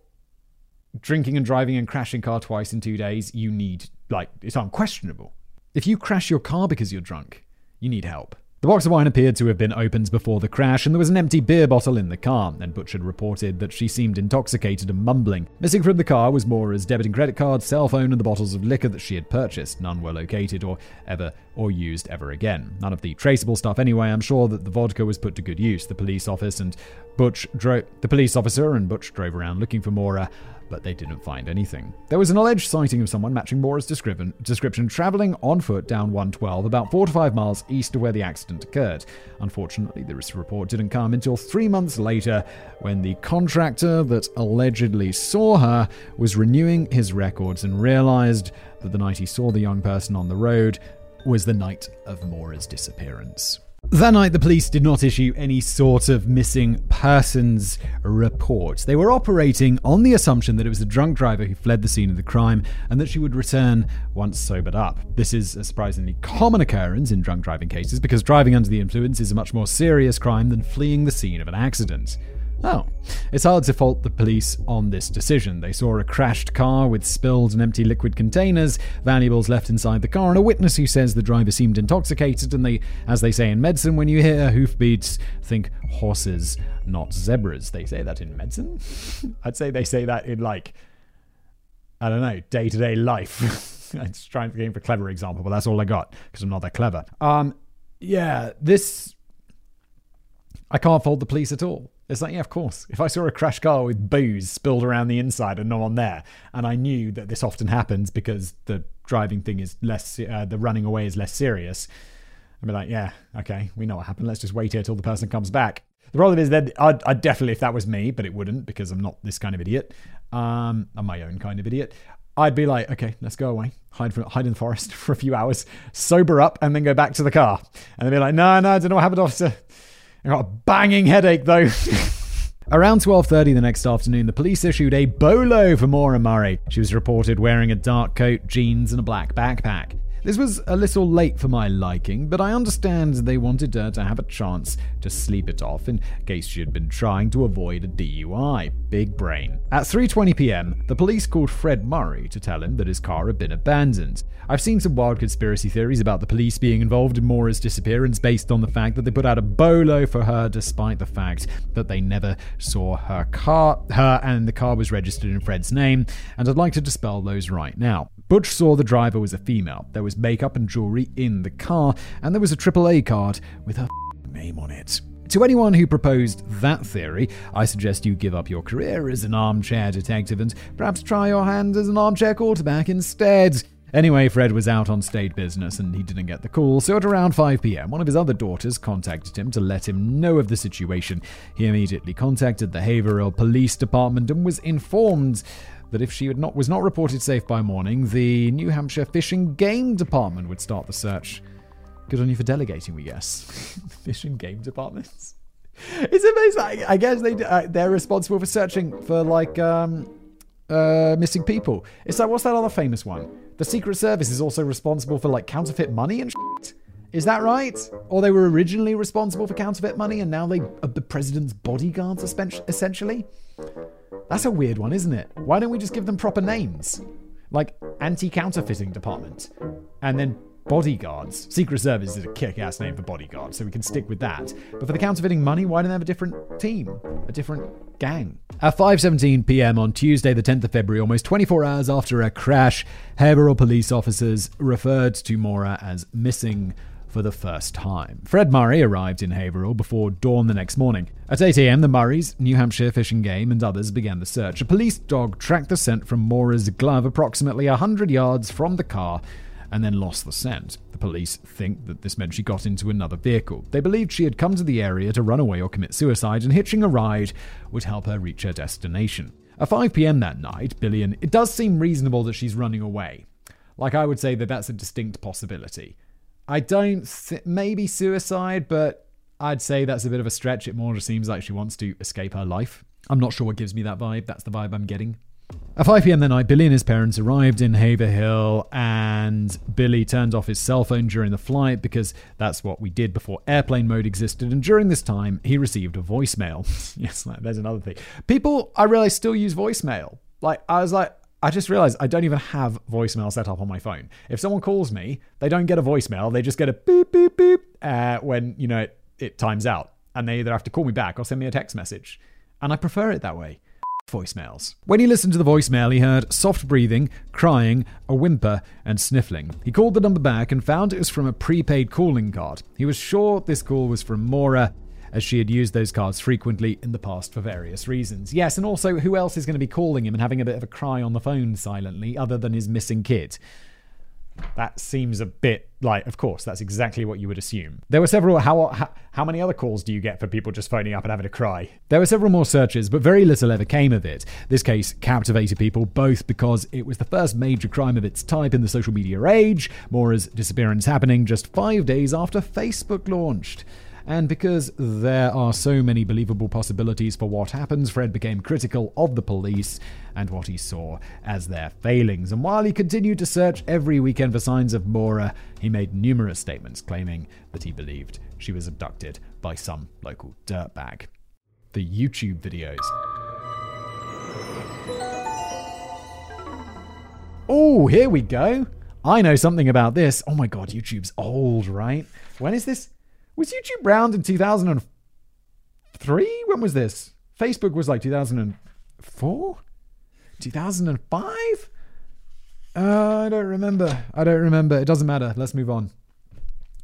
drinking and driving and crashing car twice in two days, you need, like, it's unquestionable. If you crash your car because you're drunk, you need help. The box of wine appeared to have been opened before the crash, and there was an empty beer bottle in the car, and Butch had reported that she seemed intoxicated and mumbling. Missing from the car was Maura's debit and credit card, cell phone, and the bottles of liquor that she had purchased. None were located or ever or used ever again. None of the traceable stuff anyway. I'm sure that the vodka was put to good use. The police office and Butch drove the police officer and Butch drove around looking for Maura but they didn't find anything. There was an alleged sighting of someone matching Maura's description, description traveling on foot down 112 about 4 to 5 miles east of where the accident occurred. Unfortunately, this report didn't come until three months later when the contractor that allegedly saw her was renewing his records and realized that the night he saw the young person on the road was the night of Maura's disappearance. That night, the police did not issue any sort of missing persons report. They were operating on the assumption that it was a drunk driver who fled the scene of the crime and that she would return once sobered up. This is a surprisingly common occurrence in drunk driving cases because driving under the influence is a much more serious crime than fleeing the scene of an accident. Oh, it's hard to fault the police on this decision. They saw a crashed car with spilled and empty liquid containers, valuables left inside the car, and a witness who says the driver seemed intoxicated. And they, as they say in medicine, when you hear hoofbeats, think horses, not zebras. They say that in medicine? I'd say they say that in like, I don't know, day to day life. I'm just trying to game for a clever example, but that's all I got because I'm not that clever. Um, yeah, this I can't fault the police at all. It's like, yeah, of course. If I saw a crash car with booze spilled around the inside and no one there, and I knew that this often happens because the driving thing is less, uh, the running away is less serious, I'd be like, yeah, okay, we know what happened. Let's just wait here till the person comes back. The problem is that I'd, I'd, definitely, if that was me, but it wouldn't because I'm not this kind of idiot. Um, I'm my own kind of idiot. I'd be like, okay, let's go away, hide from, hide in the forest for a few hours, sober up, and then go back to the car. And they'd be like, no, no, I don't know what happened, officer. I got a banging headache though. Around 12:30 the next afternoon, the police issued a bolo for Maura Murray. She was reported wearing a dark coat, jeans, and a black backpack. This was a little late for my liking, but I understand they wanted her to have a chance to sleep it off in case she had been trying to avoid a DUI. Big brain. At 3:20 p.m., the police called Fred Murray to tell him that his car had been abandoned. I've seen some wild conspiracy theories about the police being involved in Maura's disappearance based on the fact that they put out a bolo for her despite the fact that they never saw her car her and the car was registered in Fred's name, and I'd like to dispel those right now. Butch saw the driver was a female. There was makeup and jewelry in the car, and there was a AAA card with her name on it. To anyone who proposed that theory, I suggest you give up your career as an armchair detective and perhaps try your hand as an armchair quarterback instead. Anyway, Fred was out on state business and he didn't get the call, so at around 5 pm, one of his other daughters contacted him to let him know of the situation. He immediately contacted the Haverhill Police Department and was informed that if she not, was not reported safe by morning, the New Hampshire Fish and Game Department would start the search. Good on you for delegating, we guess. Fish and Game Departments. It's amazing. I guess they uh, they're responsible for searching for like um, uh, missing people. It's like what's that other famous one? The Secret Service is also responsible for like counterfeit money and shit. Is that right? Or they were originally responsible for counterfeit money and now they are the president's bodyguards essentially? That's a weird one, isn't it? Why don't we just give them proper names? Like anti counterfeiting department. And then bodyguards. Secret Service is a kick ass name for bodyguards, so we can stick with that. But for the counterfeiting money, why don't they have a different team? A different gang? At 5:17 p.m. on Tuesday, the 10th of February, almost 24 hours after a crash, Haverhill police officers referred to Maura as missing for the first time. Fred Murray arrived in Haverhill before dawn the next morning. At 8 a.m., the Murrays, New Hampshire Fish and Game, and others began the search. A police dog tracked the scent from Maura's glove approximately 100 yards from the car and then lost the scent. The police think that this meant she got into another vehicle. They believed she had come to the area to run away or commit suicide, and hitching a ride would help her reach her destination. At 5 pm that night, Billion, it does seem reasonable that she's running away. Like, I would say that that's a distinct possibility. I don't maybe suicide, but I'd say that's a bit of a stretch. It more just seems like she wants to escape her life. I'm not sure what gives me that vibe. That's the vibe I'm getting. At 5 pm that night, Billy and his parents arrived in Haverhill, and Billy turned off his cell phone during the flight because that's what we did before airplane mode existed. And during this time, he received a voicemail. yes, there's another thing. People, I realize, still use voicemail. Like, I was like, I just realized I don't even have voicemail set up on my phone. If someone calls me, they don't get a voicemail, they just get a beep, beep, beep uh, when, you know, it, it times out. And they either have to call me back or send me a text message. And I prefer it that way voicemails. When he listened to the voicemail, he heard soft breathing, crying, a whimper, and sniffling. He called the number back and found it was from a prepaid calling card. He was sure this call was from Maura, as she had used those cards frequently in the past for various reasons. Yes, and also, who else is going to be calling him and having a bit of a cry on the phone silently other than his missing kid? That seems a bit like, of course, that's exactly what you would assume. There were several. How, how, how many other calls do you get for people just phoning up and having a cry? There were several more searches, but very little ever came of it. This case captivated people both because it was the first major crime of its type in the social media age, Maura's disappearance happening just five days after Facebook launched. And because there are so many believable possibilities for what happens, Fred became critical of the police and what he saw as their failings. And while he continued to search every weekend for signs of Maura, he made numerous statements claiming that he believed she was abducted by some local dirtbag. The YouTube videos. Oh, here we go. I know something about this. Oh my god, YouTube's old, right? When is this? Was YouTube around in 2003? When was this? Facebook was like 2004? 2005? Uh, I don't remember. I don't remember. It doesn't matter. Let's move on.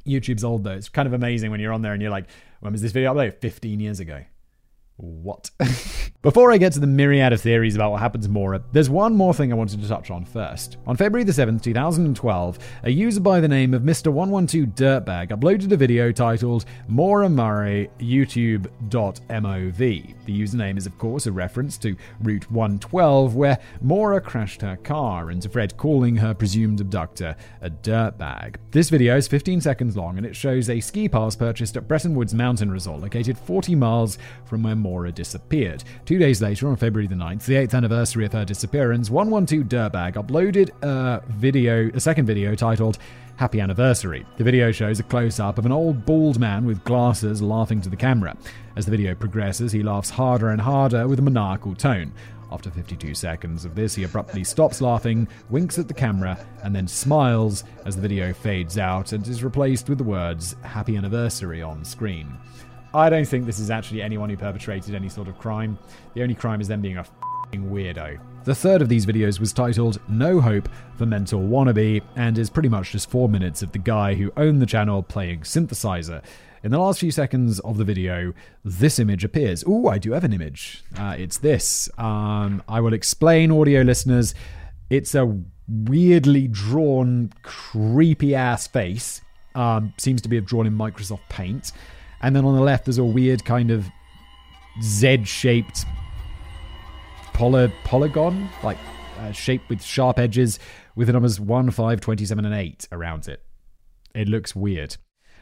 YouTube's old though. It's kind of amazing when you're on there and you're like, when was this video uploaded? 15 years ago. What? Before I get to the myriad of theories about what happened to Maura, there's one more thing I wanted to touch on first. On February the 7th, 2012, a user by the name of Mr112 Dirtbag uploaded a video titled Maura Murray YouTube.mov. The username is, of course, a reference to Route 112, where Maura crashed her car, and to Fred calling her presumed abductor a dirtbag. This video is 15 seconds long, and it shows a ski pass purchased at Bretton Woods Mountain Resort, located 40 miles from where Maura disappeared. Two days later, on February the 9th, the 8th anniversary of her disappearance, 112 Dirtbag uploaded a video, a second video titled Happy Anniversary. The video shows a close up of an old bald man with glasses laughing to the camera. As the video progresses, he laughs harder and harder with a maniacal tone. After 52 seconds of this, he abruptly stops laughing, winks at the camera, and then smiles as the video fades out and is replaced with the words Happy Anniversary on screen. I don't think this is actually anyone who perpetrated any sort of crime. The only crime is them being a weirdo. The third of these videos was titled No Hope for Mental Wannabe and is pretty much just four minutes of the guy who owned the channel playing synthesizer. In the last few seconds of the video, this image appears. Ooh, I do have an image. Uh, it's this. Um, I will explain, audio listeners. It's a weirdly drawn, creepy ass face. Um, seems to be drawn in Microsoft Paint. And then on the left, there's a weird kind of Z shaped poly- polygon, like uh, shape with sharp edges, with the numbers 1, 5, 27, and 8 around it. It looks weird.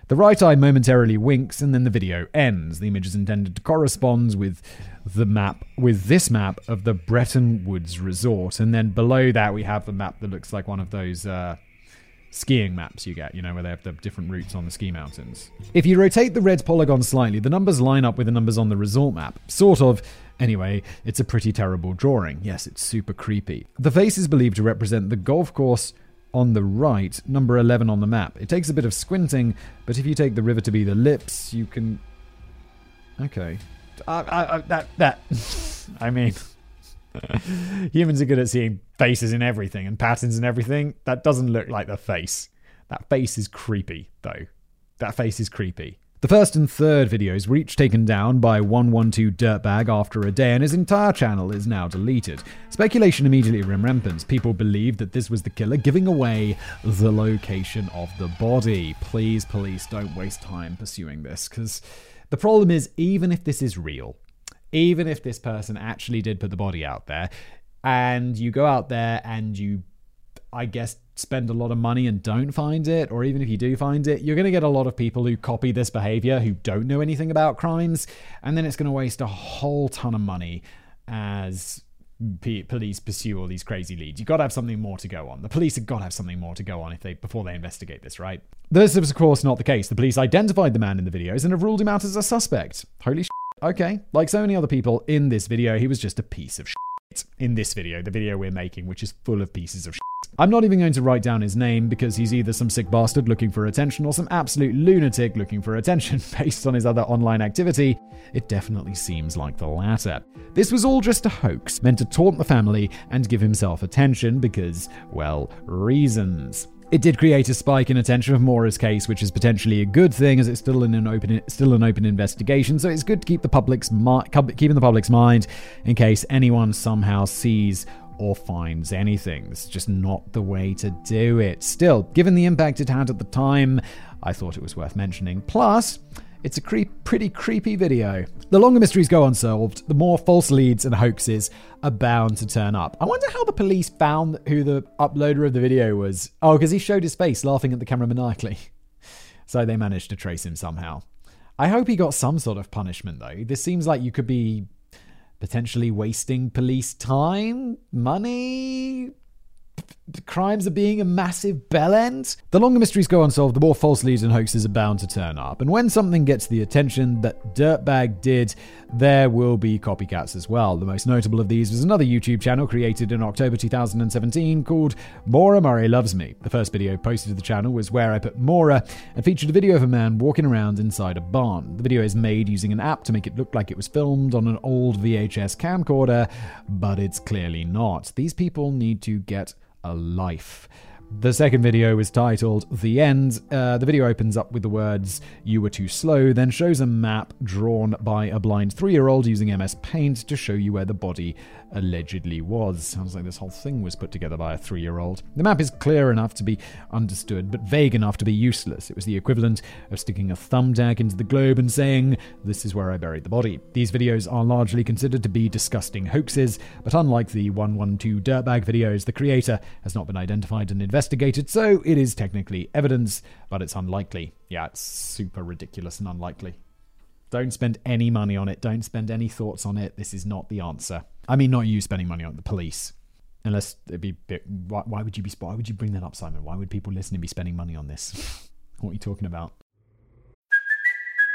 The right eye momentarily winks and then the video ends. The image is intended to correspond with the map, with this map of the Bretton Woods Resort. And then below that, we have the map that looks like one of those uh, skiing maps you get, you know, where they have the different routes on the ski mountains. If you rotate the red polygon slightly, the numbers line up with the numbers on the resort map. Sort of. Anyway, it's a pretty terrible drawing. Yes, it's super creepy. The face is believed to represent the golf course on the right, number 11 on the map. It takes a bit of squinting, but if you take the river to be the lips, you can. Okay. Uh, uh, that. that. I mean. Humans are good at seeing faces in everything and patterns in everything. That doesn't look like the face. That face is creepy, though. That face is creepy. The first and third videos were each taken down by 112 Dirtbag after a day, and his entire channel is now deleted. Speculation immediately ran rampant. People believed that this was the killer giving away the location of the body. Please, police, don't waste time pursuing this, because the problem is, even if this is real, even if this person actually did put the body out there, and you go out there and you, I guess, spend a lot of money and don't find it, or even if you do find it, you're going to get a lot of people who copy this behavior who don't know anything about crimes, and then it's going to waste a whole ton of money as police pursue all these crazy leads. You've got to have something more to go on. The police have got to have something more to go on if they before they investigate this, right? This is of course not the case. The police identified the man in the videos and have ruled him out as a suspect. Holy shit. Okay, like so many other people in this video, he was just a piece of shit. in this video, the video we're making, which is full of pieces of shit. I'm not even going to write down his name because he's either some sick bastard looking for attention or some absolute lunatic looking for attention based on his other online activity. It definitely seems like the latter. This was all just a hoax meant to taunt the family and give himself attention because, well, reasons. It did create a spike in attention of Maura's case, which is potentially a good thing, as it's still in an open, still an open investigation. So it's good to keep the public's keeping the public's mind in case anyone somehow sees or finds anything. It's just not the way to do it. Still, given the impact it had at the time, I thought it was worth mentioning. Plus, it's a creep, pretty creepy video. The longer mysteries go unsolved, the more false leads and hoaxes are bound to turn up. I wonder how the police found who the uploader of the video was. Oh, because he showed his face laughing at the camera maniacally. So they managed to trace him somehow. I hope he got some sort of punishment, though. This seems like you could be potentially wasting police time, money, crimes are being a massive bell end. The longer mysteries go unsolved, the more false leads and hoaxes are bound to turn up. And when something gets the attention that Dirtbag did, there will be copycats as well. The most notable of these was another YouTube channel created in October 2017 called Maura Murray Loves Me. The first video posted to the channel was where I put Maura and featured a video of a man walking around inside a barn. The video is made using an app to make it look like it was filmed on an old VHS camcorder, but it's clearly not. These people need to get a life. The second video is titled The End. Uh, the video opens up with the words, You were too slow, then shows a map drawn by a blind three year old using MS Paint to show you where the body allegedly was. Sounds like this whole thing was put together by a three year old. The map is clear enough to be understood, but vague enough to be useless. It was the equivalent of sticking a thumbtack into the globe and saying, This is where I buried the body. These videos are largely considered to be disgusting hoaxes, but unlike the 112 Dirtbag videos, the creator has not been identified and investigated, so it is technically evidence, but it's unlikely. Yeah, it's super ridiculous and unlikely. Don't spend any money on it. Don't spend any thoughts on it. This is not the answer. I mean, not you spending money on the police. Unless it'd be, bit, why, why would you be? Why would you bring that up, Simon? Why would people listening be spending money on this? what are you talking about?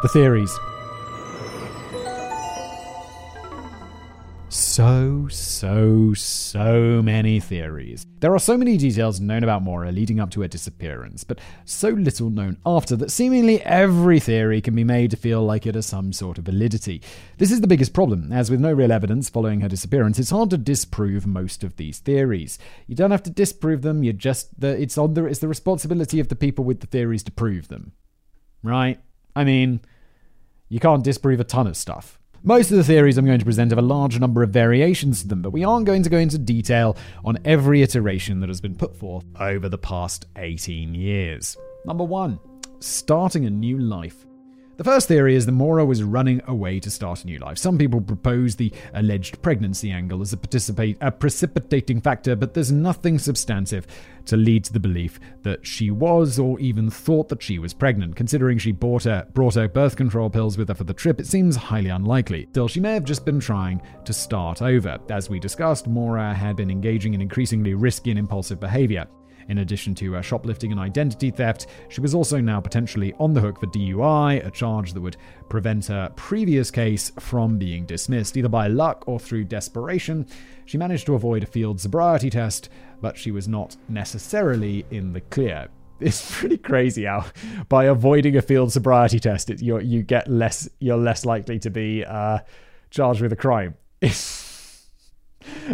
The theories. So, so, so many theories. There are so many details known about Maura leading up to her disappearance, but so little known after that seemingly every theory can be made to feel like it has some sort of validity. This is the biggest problem, as with no real evidence following her disappearance, it's hard to disprove most of these theories. You don't have to disprove them, you just the, it's on the it's the responsibility of the people with the theories to prove them. Right? I mean, you can't disprove a ton of stuff. Most of the theories I'm going to present have a large number of variations to them, but we aren't going to go into detail on every iteration that has been put forth over the past 18 years. Number one, starting a new life. The first theory is that Maura was running away to start a new life. Some people propose the alleged pregnancy angle as a, a, precipitating factor, but there's nothing substantive to lead to the belief that she was or even thought that she was pregnant. Considering she bought her, brought her birth control pills with her for the trip, it seems highly unlikely. Still, she may have just been trying to start over. As we discussed, Maura had been engaging in increasingly risky and impulsive behavior. In addition to uh, shoplifting and identity theft, she was also now potentially on the hook for DUI, a charge that would prevent her previous case from being dismissed. Either by luck or through desperation, she managed to avoid a field sobriety test, but she was not necessarily in the clear it's pretty crazy how by avoiding a field sobriety test it, you you get less you're less likely to be uh, charged with a crime.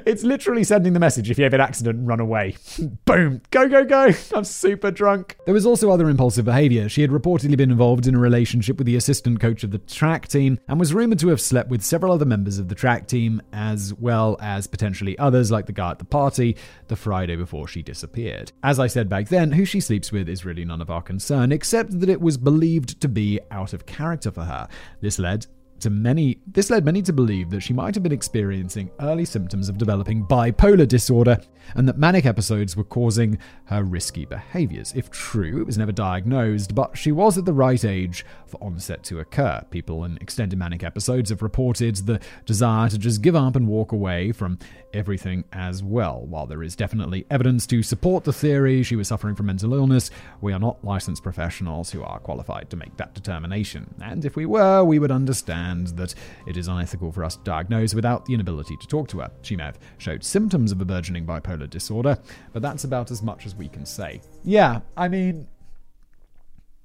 It's literally sending the message if you have an accident, run away. Boom. Go, go, go. I'm super drunk. There was also other impulsive behavior. She had reportedly been involved in a relationship with the assistant coach of the track team and was rumored to have slept with several other members of the track team, as well as potentially others like the guy at the party the Friday before she disappeared. As I said back then, who she sleeps with is really none of our concern, except that it was believed to be out of character for her. This led to many this led many to believe that she might have been experiencing early symptoms of developing bipolar disorder and that manic episodes were causing her risky behaviors. If true, it was never diagnosed, but she was at the right age for onset to occur. People in extended manic episodes have reported the desire to just give up and walk away from everything as well. While there is definitely evidence to support the theory she was suffering from mental illness, we are not licensed professionals who are qualified to make that determination. And if we were, we would understand that it is unethical for us to diagnose without the inability to talk to her. She may have showed symptoms of a burgeoning bipolar disorder, but that's about as much as we can say. Yeah, I mean,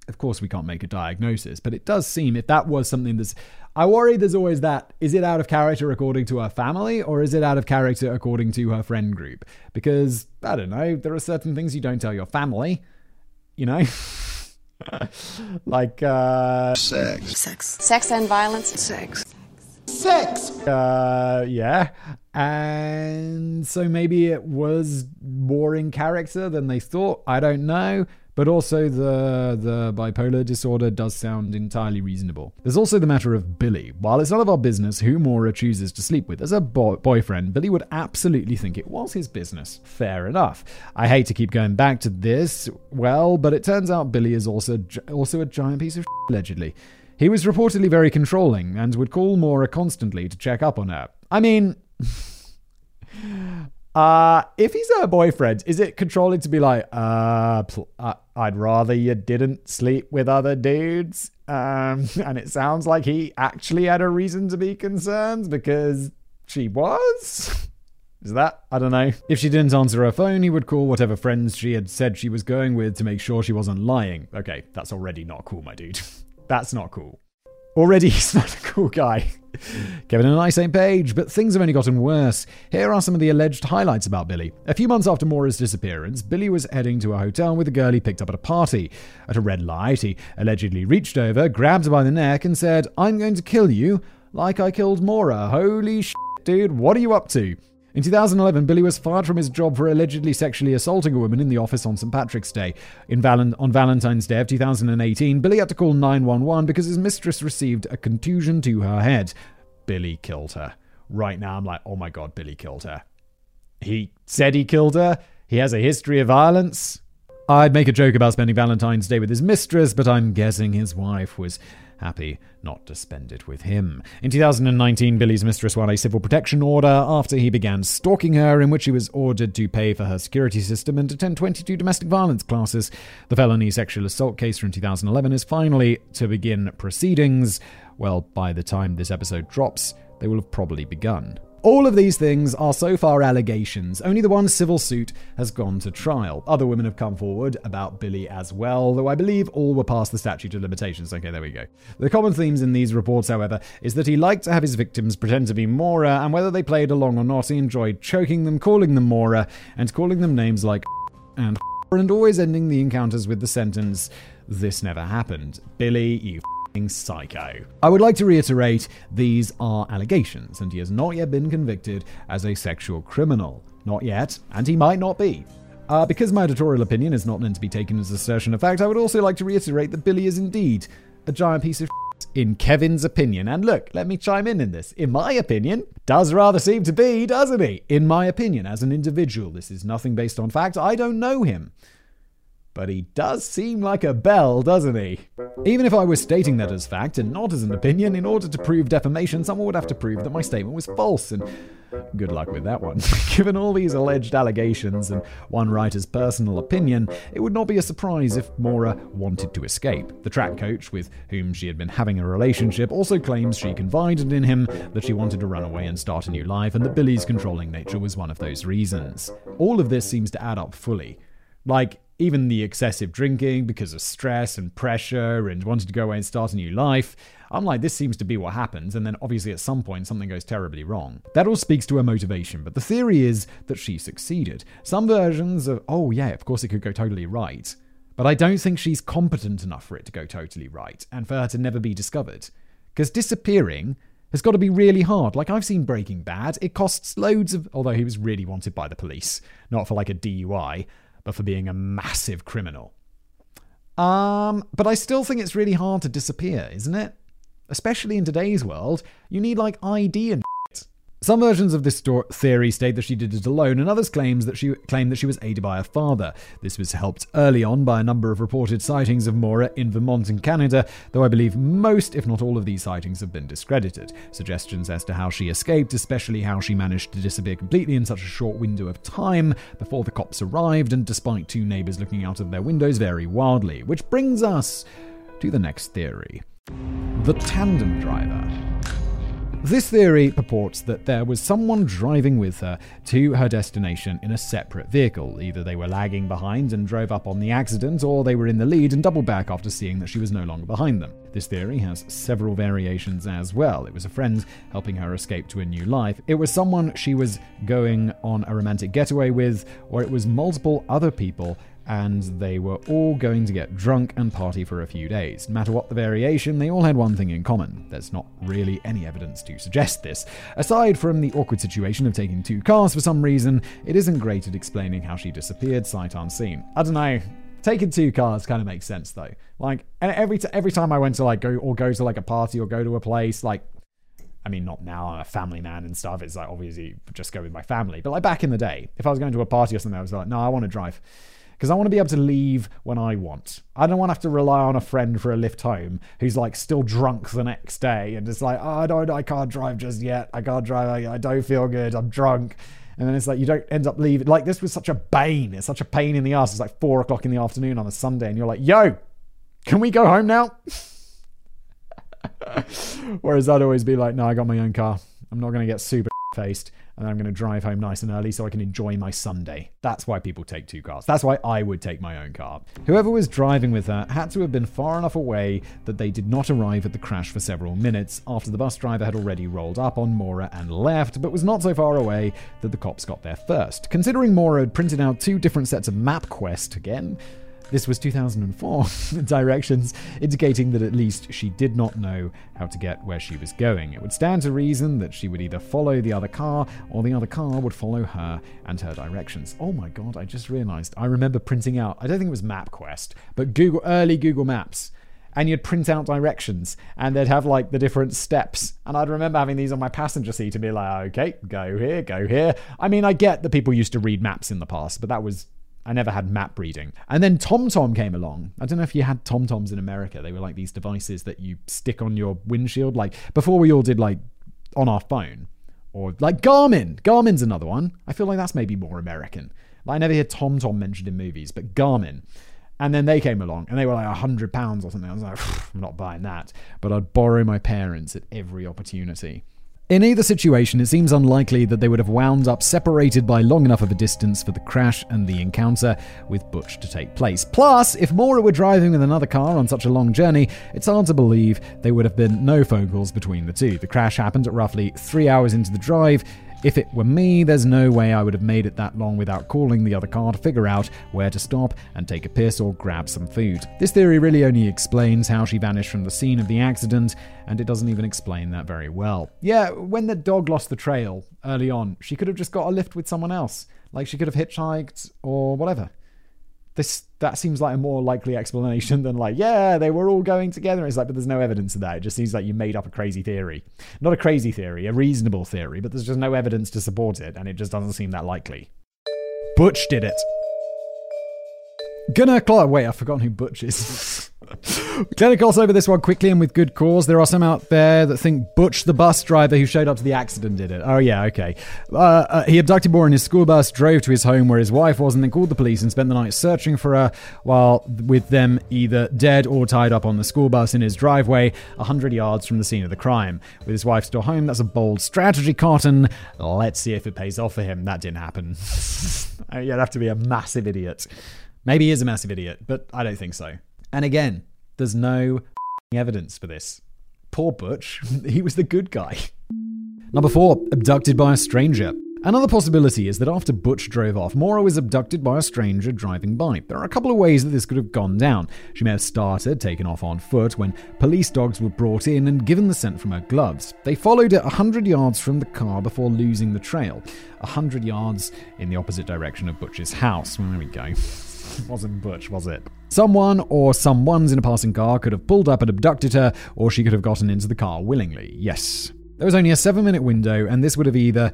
of course, we can't make a diagnosis, but it does seem if that was something that's. I worry there's always that. Is it out of character according to her family, or is it out of character according to her friend group? Because, I don't know, there are certain things you don't tell your family, you know? like, uh. Sex. Sex. Sex and violence. Sex. Sex! Uh, yeah. And so maybe it was more in character than they thought. I don't know. But also the the bipolar disorder does sound entirely reasonable. There's also the matter of Billy. While it's none of our business who Maura chooses to sleep with as a bo- boyfriend, Billy would absolutely think it was his business. Fair enough. I hate to keep going back to this, well, but it turns out Billy is also also a giant piece of shit, allegedly. He was reportedly very controlling and would call Maura constantly to check up on her. I mean, uh, if he's her boyfriend, is it controlling to be like, uh, pl- uh, I'd rather you didn't sleep with other dudes? Um, and it sounds like he actually had a reason to be concerned because she was? Is that? I don't know. If she didn't answer her phone, he would call whatever friends she had said she was going with to make sure she wasn't lying. Okay, that's already not cool, my dude. That's not cool. Already, he's not a cool guy. Kevin and I, same page, but things have only gotten worse. Here are some of the alleged highlights about Billy. A few months after Maura's disappearance, Billy was heading to a hotel with a girl he picked up at a party. At a red light, he allegedly reached over, grabbed her by the neck, and said, I'm going to kill you like I killed Maura. Holy shit, dude, what are you up to? In 2011, Billy was fired from his job for allegedly sexually assaulting a woman in the office on St. Patrick's Day. In Val- on Valentine's Day of 2018, Billy had to call 911 because his mistress received a contusion to her head. Billy killed her. Right now, I'm like, oh my god, Billy killed her. He said he killed her. He has a history of violence. I'd make a joke about spending Valentine's Day with his mistress, but I'm guessing his wife was happy not to spend it with him. In 2019, Billy's mistress won a civil protection order after he began stalking her, in which he was ordered to pay for her security system and attend 22 domestic violence classes. The felony sexual assault case from 2011 is finally to begin proceedings. Well, by the time this episode drops, they will have probably begun. All of these things are so far allegations. Only the one civil suit has gone to trial. Other women have come forward about Billy as well, though I believe all were past the statute of limitations. Okay, there we go. The common themes in these reports, however, is that he liked to have his victims pretend to be Maura, and whether they played along or not, he enjoyed choking them, calling them Maura, and calling them names like and and always ending the encounters with the sentence, This never happened. Billy, you psycho. I would like to reiterate these are allegations, and he has not yet been convicted as a sexual criminal. Not yet, and he might not be. Uh, because my editorial opinion is not meant to be taken as assertion of fact, I would also like to reiterate that Billy is indeed a giant piece of in Kevin's opinion. And look, let me chime in in this. In my opinion, does rather seem to be, doesn't he? In my opinion, as an individual, this is nothing based on fact. I don't know him. But he does seem like a bell, doesn't he? Even if I was stating that as fact and not as an opinion, in order to prove defamation, someone would have to prove that my statement was false, and good luck with that one. Given all these alleged allegations and one writer's personal opinion, it would not be a surprise if Maura wanted to escape. The track coach with whom she had been having a relationship also claims she confided in him that she wanted to run away and start a new life, and that Billy's controlling nature was one of those reasons. All of this seems to add up fully. Like, even the excessive drinking because of stress and pressure and wanting to go away and start a new life. I'm like, this seems to be what happens, and then obviously at some point something goes terribly wrong. That all speaks to her motivation, but the theory is that she succeeded. Some versions of, oh yeah, of course it could go totally right. But I don't think she's competent enough for it to go totally right, and for her to never be discovered. Because disappearing has got to be really hard. Like I've seen Breaking Bad, it costs loads of. Although he was really wanted by the police, not for like a DUI but for being a massive criminal. Um, but I still think it's really hard to disappear, isn't it? Especially in today's world, you need like ID and some versions of this theory state that she did it alone, and others claims that she claim that she was aided by her father. This was helped early on by a number of reported sightings of Maura in Vermont and Canada, though I believe most, if not all, of these sightings have been discredited. Suggestions as to how she escaped, especially how she managed to disappear completely in such a short window of time before the cops arrived, and despite two neighbors looking out of their windows, vary wildly. Which brings us to the next theory: the tandem driver. This theory purports that there was someone driving with her to her destination in a separate vehicle. Either they were lagging behind and drove up on the accident, or they were in the lead and doubled back after seeing that she was no longer behind them. This theory has several variations as well. It was a friend helping her escape to a new life, it was someone she was going on a romantic getaway with, or it was multiple other people and they were all going to get drunk and party for a few days. No matter what the variation, they all had one thing in common. There's not really any evidence to suggest this. Aside from the awkward situation of taking two cars for some reason, it isn't great at explaining how she disappeared sight unseen. I don't know. Taking two cars kind of makes sense though. Like, every t- every time I went to like go or go to like a party or go to a place, like I mean, not now, I'm a family man and stuff. It's like obviously just go with my family. But like back in the day, if I was going to a party or something, I was like, no, I want to drive because I want to be able to leave when I want. I don't want to have to rely on a friend for a lift home who's like still drunk the next day and it's like, oh, I don't, I can't drive just yet. I can't drive. I, I don't feel good. I'm drunk. And then it's like you don't end up leaving. Like this was such a bane. It's such a pain in the ass. It's like four o'clock in the afternoon on a Sunday, and you're like, "Yo, can we go home now?" Whereas I'd always be like, "No, I got my own car. I'm not going to get super faced and I'm going to drive home nice and early so I can enjoy my Sunday. That's why people take two cars. That's why I would take my own car. Whoever was driving with her had to have been far enough away that they did not arrive at the crash for several minutes after the bus driver had already rolled up on Maura and left, but was not so far away that the cops got there first. Considering Maura had printed out two different sets of map MapQuest again, this was 2004. Directions indicating that at least she did not know how to get where she was going. It would stand to reason that she would either follow the other car or the other car would follow her and her directions. Oh my god, I just realized. I remember printing out, I don't think it was MapQuest, but Google early Google Maps and you'd print out directions and they'd have like the different steps. And I'd remember having these on my passenger seat and be like, okay, go here, go here. I mean, I get that people used to read maps in the past, but that was I never had map reading. And then TomTom came along. I don't know if you had TomToms in America. They were like these devices that you stick on your windshield. Like before we all did like on our phone. Or like Garmin. Garmin's another one. I feel like that's maybe more American. Like I never hear TomTom mentioned in movies, but Garmin. And then they came along and they were like a hundred pounds or something. I was like, I'm not buying that. But I'd borrow my parents at every opportunity. In either situation, it seems unlikely that they would have wound up separated by long enough of a distance for the crash and the encounter with Butch to take place. Plus, if Maura were driving with another car on such a long journey, it's hard to believe there would have been no phone calls between the two. The crash happened at roughly three hours into the drive, if it were me, there's no way I would have made it that long without calling the other car to figure out where to stop and take a piss or grab some food. This theory really only explains how she vanished from the scene of the accident, and it doesn't even explain that very well. Yeah, when the dog lost the trail early on, she could have just got a lift with someone else. Like she could have hitchhiked or whatever this that seems like a more likely explanation than like yeah they were all going together. It's like but there's no evidence of that. It just seems like you made up a crazy theory. Not a crazy theory a reasonable theory but there's just no evidence to support it and it just doesn't seem that likely. Butch did it gonna clark wait i've forgotten who butch is Gonna gloss over this one quickly and with good cause. There are some out there that think Butch, the bus driver who showed up to the accident, did it. Oh, yeah, okay. Uh, uh, he abducted Maura in his school bus, drove to his home where his wife was, and then called the police and spent the night searching for her while with them either dead or tied up on the school bus in his driveway, 100 yards from the scene of the crime. With his wife still home, that's a bold strategy, Cotton. Let's see if it pays off for him. That didn't happen. You'd have to be a massive idiot. Maybe he is a massive idiot, but I don't think so. And again, there's no evidence for this. Poor Butch, he was the good guy. Number four, abducted by a stranger. Another possibility is that after Butch drove off, Maura was abducted by a stranger driving by. There are a couple of ways that this could have gone down. She may have started, taken off on foot, when police dogs were brought in and given the scent from her gloves. They followed it 100 yards from the car before losing the trail. 100 yards in the opposite direction of Butch's house. There we go. Wasn't Butch, was it? Someone or someone's in a passing car could have pulled up and abducted her, or she could have gotten into the car willingly. Yes. There was only a seven minute window, and this would have either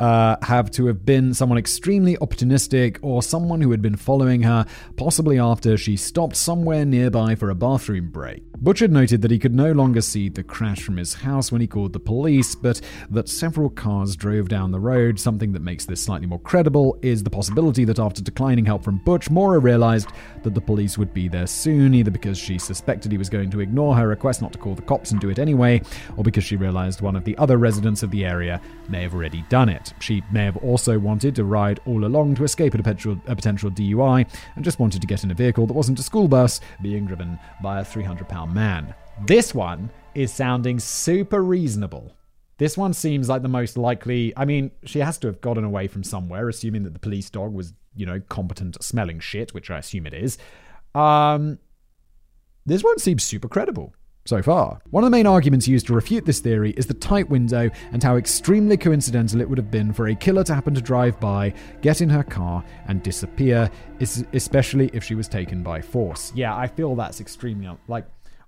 uh, have to have been someone extremely opportunistic or someone who had been following her, possibly after she stopped somewhere nearby for a bathroom break. Butch had noted that he could no longer see the crash from his house when he called the police, but that several cars drove down the road. Something that makes this slightly more credible is the possibility that after declining help from Butch, Maura realized that the police would be there soon, either because she suspected he was going to ignore her request not to call the cops and do it anyway, or because she realized one of the other residents of the area may have already done it. She may have also wanted to ride all along to escape a potential, a potential DUI and just wanted to get in a vehicle that wasn't a school bus being driven by a 300 pound man. This one is sounding super reasonable. This one seems like the most likely. I mean, she has to have gotten away from somewhere, assuming that the police dog was, you know, competent smelling shit, which I assume it is. Um, this one seems super credible so far. One of the main arguments used to refute this theory is the tight window and how extremely coincidental it would have been for a killer to happen to drive by, get in her car, and disappear, especially if she was taken by force. Yeah, I feel that's extremely like.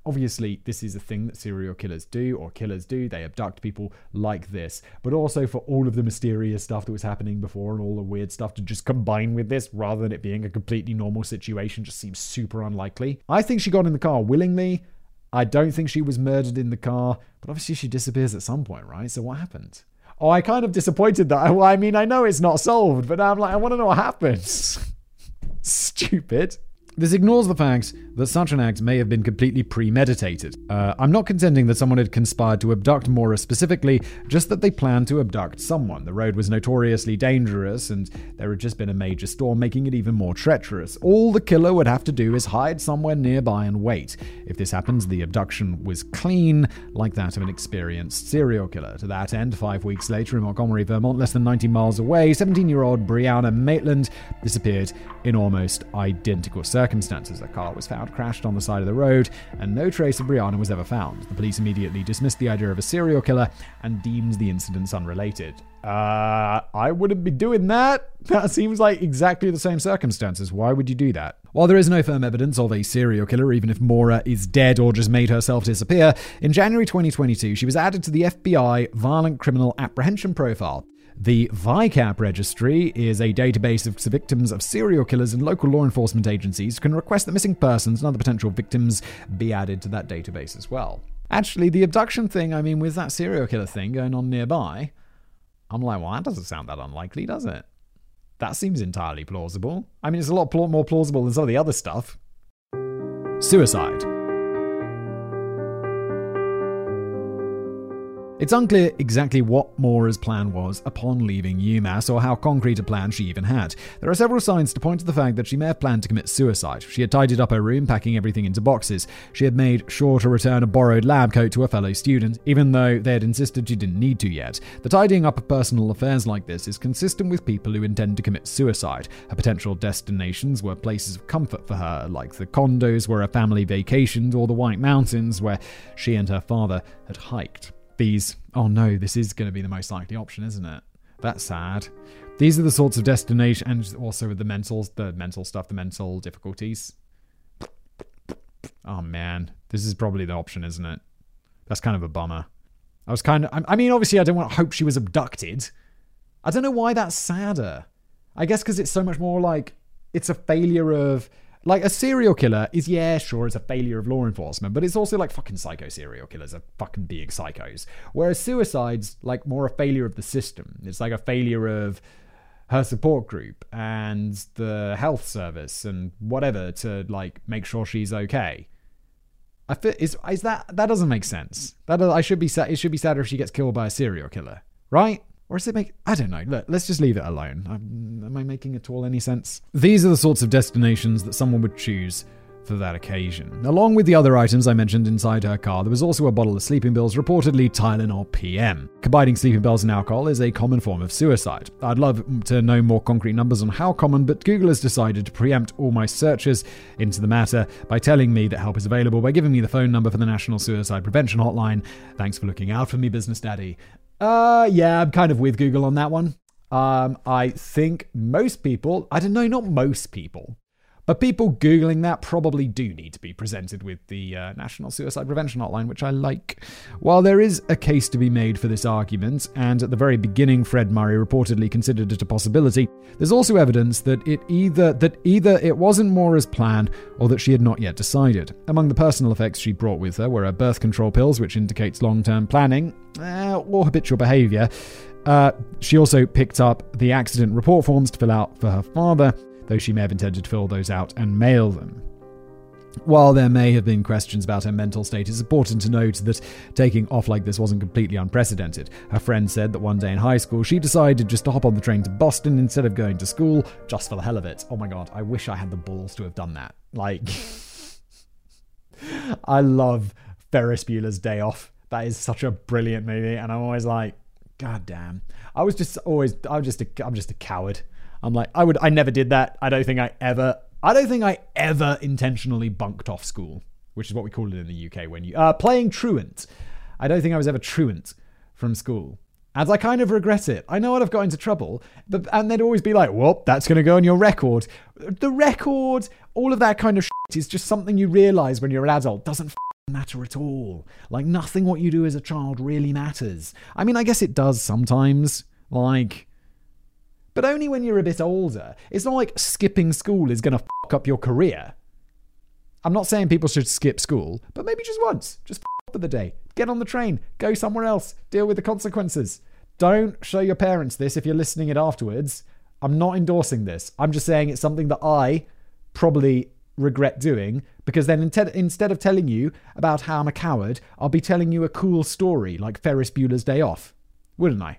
Obviously, this is a thing that serial killers do, or killers do. They abduct people like this. But also for all of the mysterious stuff that was happening before and all the weird stuff to just combine with this rather than it being a completely normal situation just seems super unlikely. I think she got in the car willingly. I don't think she was murdered in the car, but obviously she disappears at some point, right? So what happened? Oh, I kind of disappointed that. Well, I mean, I know it's not solved, but I'm like, I want to know what happens. Stupid. This ignores the fact that such an act may have been completely premeditated. Uh, I'm not contending that someone had conspired to abduct Maura specifically, just that they planned to abduct someone. The road was notoriously dangerous, and there had just been a major storm, making it even more treacherous. All the killer would have to do is hide somewhere nearby and wait. If this happens, the abduction was clean, like that of an experienced serial killer. To that end, five weeks later in Montgomery, Vermont, less than 90 miles away, 17 year old Brianna Maitland disappeared in almost identical circumstances. Circumstances, a car was found crashed on the side of the road, and no trace of Brianna was ever found. The police immediately dismissed the idea of a serial killer and deemed the incidents unrelated. Uh, I wouldn't be doing that. That seems like exactly the same circumstances. Why would you do that? While there is no firm evidence of a serial killer, even if Maura is dead or just made herself disappear, in January 2022, she was added to the FBI Violent Criminal Apprehension Profile. The VICAP registry is a database of victims of serial killers, and local law enforcement agencies can request that missing persons and other potential victims be added to that database as well. Actually, the abduction thing, I mean, with that serial killer thing going on nearby, I'm like, well, that doesn't sound that unlikely, does it? That seems entirely plausible. I mean, it's a lot more plausible than some of the other stuff. Suicide. It's unclear exactly what Maura's plan was upon leaving UMass or how concrete a plan she even had. There are several signs to point to the fact that she may have planned to commit suicide. She had tidied up her room, packing everything into boxes. She had made sure to return a borrowed lab coat to a fellow student, even though they had insisted she didn't need to yet. The tidying up of personal affairs like this is consistent with people who intend to commit suicide. Her potential destinations were places of comfort for her, like the condos where her family vacationed or the White Mountains where she and her father had hiked these, oh no, this is going to be the most likely option, isn't it? That's sad. These are the sorts of destination, and also with the mental, the mental stuff, the mental difficulties. Oh man, this is probably the option, isn't it? That's kind of a bummer. I was kind of, I mean, obviously, I don't want to hope she was abducted. I don't know why that's sadder. I guess because it's so much more like it's a failure of like a serial killer is, yeah, sure, it's a failure of law enforcement, but it's also like fucking psycho serial killers are fucking being psychos. Whereas suicide's like more a failure of the system. It's like a failure of her support group and the health service and whatever to like make sure she's okay. I feel, is is that that doesn't make sense. That I should be sad. It should be sadder if she gets killed by a serial killer, right? Or does it make. I don't know. Look, let's just leave it alone. am I making at all any sense? These are the sorts of destinations that someone would choose for that occasion. Along with the other items I mentioned inside her car, there was also a bottle of sleeping pills, reportedly Tylenol PM. Combining sleeping pills and alcohol is a common form of suicide. I'd love to know more concrete numbers on how common, but Google has decided to preempt all my searches into the matter by telling me that help is available by giving me the phone number for the National Suicide Prevention Hotline. Thanks for looking out for me, Business Daddy. Uh, yeah, I'm kind of with Google on that one. Um, I think most people, I don't know, not most people, but people Googling that probably do need to be presented with the uh, National Suicide Prevention Hotline, which I like. While there is a case to be made for this argument, and at the very beginning Fred Murray reportedly considered it a possibility, there's also evidence that it either that either it wasn't more as planned or that she had not yet decided. Among the personal effects she brought with her were her birth control pills, which indicates long-term planning, uh, or habitual behavior. Uh, she also picked up the accident report forms to fill out for her father, though she may have intended to fill those out and mail them. While there may have been questions about her mental state, it's important to note that taking off like this wasn't completely unprecedented. Her friend said that one day in high school, she decided just to hop on the train to Boston instead of going to school, just for the hell of it. Oh my god, I wish I had the balls to have done that. Like, I love Ferris Bueller's Day Off. That is such a brilliant movie, and I'm always like, God damn. I was just always, I'm just a, I'm just a coward. I'm like, I would, I never did that. I don't think I ever, I don't think I ever intentionally bunked off school, which is what we call it in the UK when you, uh, playing truant. I don't think I was ever truant from school. And I kind of regret it. I know I'd have got into trouble, but and they'd always be like, "Well, that's going to go on your record." The record, all of that kind of shit is just something you realize when you're an adult doesn't matter at all. Like nothing what you do as a child really matters. I mean, I guess it does sometimes. Like but only when you're a bit older. It's not like skipping school is going to fuck up your career. I'm not saying people should skip school, but maybe just once. Just for the day. Get on the train. Go somewhere else. Deal with the consequences. Don't show your parents this if you're listening it afterwards. I'm not endorsing this. I'm just saying it's something that I probably regret doing because then instead of telling you about how I'm a coward, I'll be telling you a cool story like Ferris Bueller's Day Off. Wouldn't I?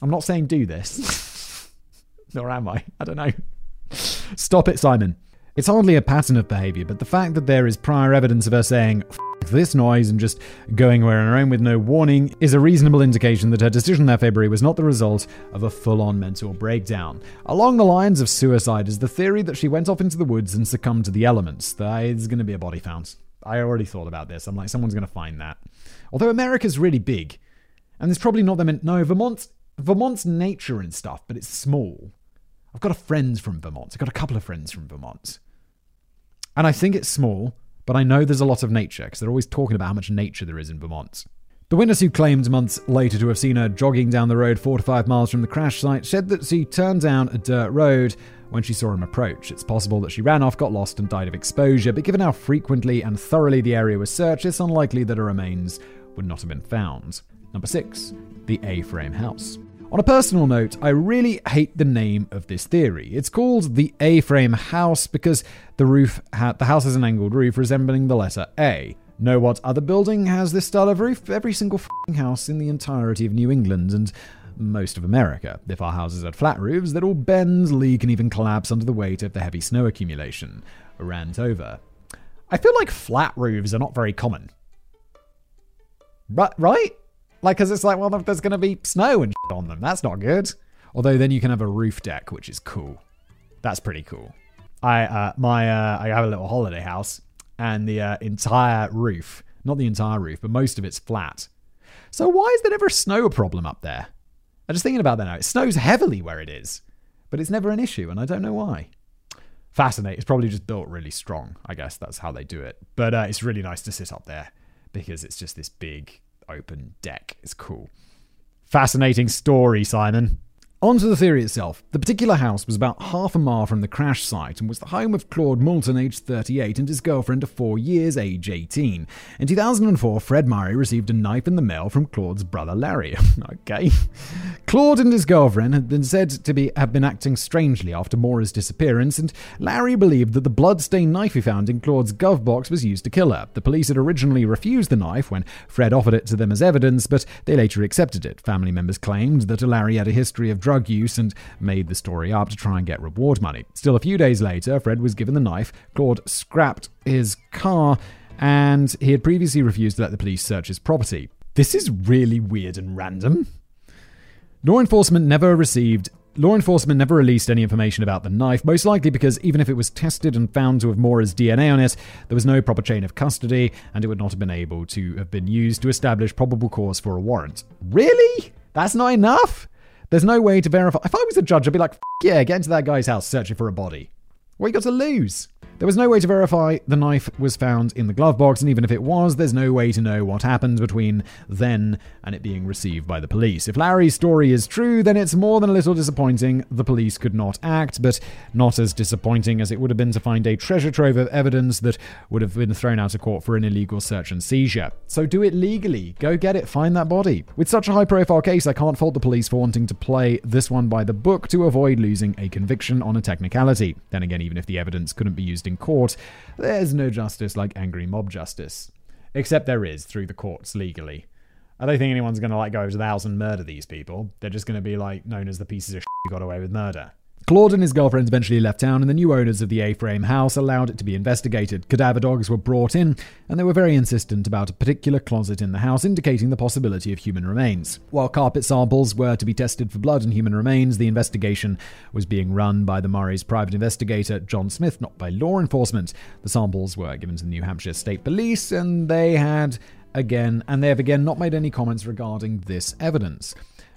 I'm not saying do this. Or am I? I don't know. Stop it, Simon. It's hardly a pattern of behaviour, but the fact that there is prior evidence of her saying, this noise and just going away on her own with no warning is a reasonable indication that her decision that February was not the result of a full on mental breakdown. Along the lines of suicide is the theory that she went off into the woods and succumbed to the elements. There's going to be a body found. I already thought about this. I'm like, someone's going to find that. Although America's really big, and there's probably not them. no, Vermont. Vermont's nature and stuff, but it's small. I've got a friend from Vermont. I've got a couple of friends from Vermont. And I think it's small, but I know there's a lot of nature because they're always talking about how much nature there is in Vermont. The witness who claimed months later to have seen her jogging down the road four to five miles from the crash site said that she turned down a dirt road when she saw him approach. It's possible that she ran off, got lost, and died of exposure, but given how frequently and thoroughly the area was searched, it's unlikely that her remains would not have been found. Number six, the A frame house. On a personal note, I really hate the name of this theory. It's called the A-frame house because the roof ha- the house has an angled roof resembling the letter A. Know what other building has this style of roof? Every single house in the entirety of New England and most of America. If our houses had flat roofs, they'd all bend, leak, and even collapse under the weight of the heavy snow accumulation. Rant over. I feel like flat roofs are not very common. But, right? Like, because it's like, well, there's going to be snow and on them. That's not good. Although then you can have a roof deck, which is cool. That's pretty cool. I uh, my uh, I have a little holiday house, and the uh, entire roof, not the entire roof, but most of it's flat. So why is there never a snow problem up there? I'm just thinking about that now. It snows heavily where it is, but it's never an issue, and I don't know why. Fascinating. It's probably just built really strong. I guess that's how they do it. But uh, it's really nice to sit up there because it's just this big open deck. It's cool. Fascinating story, Simon. On to the theory itself. The particular house was about half a mile from the crash site and was the home of Claude Moulton, aged 38, and his girlfriend of four years, age 18. In 2004, Fred Murray received a knife in the mail from Claude's brother Larry. okay. Claude and his girlfriend had been said to be have been acting strangely after Maura's disappearance, and Larry believed that the blood-stained knife he found in Claude's glove box was used to kill her. The police had originally refused the knife when Fred offered it to them as evidence, but they later accepted it. Family members claimed that Larry had a history of drug use and made the story up to try and get reward money. Still, a few days later, Fred was given the knife, Claude scrapped his car, and he had previously refused to let the police search his property. This is really weird and random. Law enforcement never received Law enforcement never released any information about the knife, most likely because even if it was tested and found to have Maura's DNA on it, there was no proper chain of custody, and it would not have been able to have been used to establish probable cause for a warrant. Really? That's not enough? There's no way to verify. If I was a judge, I'd be like, yeah, get into that guy's house searching for a body. What you got to lose? There was no way to verify the knife was found in the glove box, and even if it was, there's no way to know what happened between then and it being received by the police. If Larry's story is true, then it's more than a little disappointing the police could not act, but not as disappointing as it would have been to find a treasure trove of evidence that would have been thrown out of court for an illegal search and seizure. So do it legally. Go get it, find that body. With such a high profile case, I can't fault the police for wanting to play this one by the book to avoid losing a conviction on a technicality. Then again, even if the evidence couldn't be used in court, there's no justice like angry mob justice. Except there is through the courts legally. I don't think anyone's going to like go over to the house and murder these people. They're just going to be like known as the pieces of shit who got away with murder. Claude and his girlfriend eventually left town, and the new owners of the A frame house allowed it to be investigated. Cadaver dogs were brought in, and they were very insistent about a particular closet in the house, indicating the possibility of human remains. While carpet samples were to be tested for blood and human remains, the investigation was being run by the Murray's private investigator, John Smith, not by law enforcement. The samples were given to the New Hampshire State Police, and they had again, and they have again not made any comments regarding this evidence.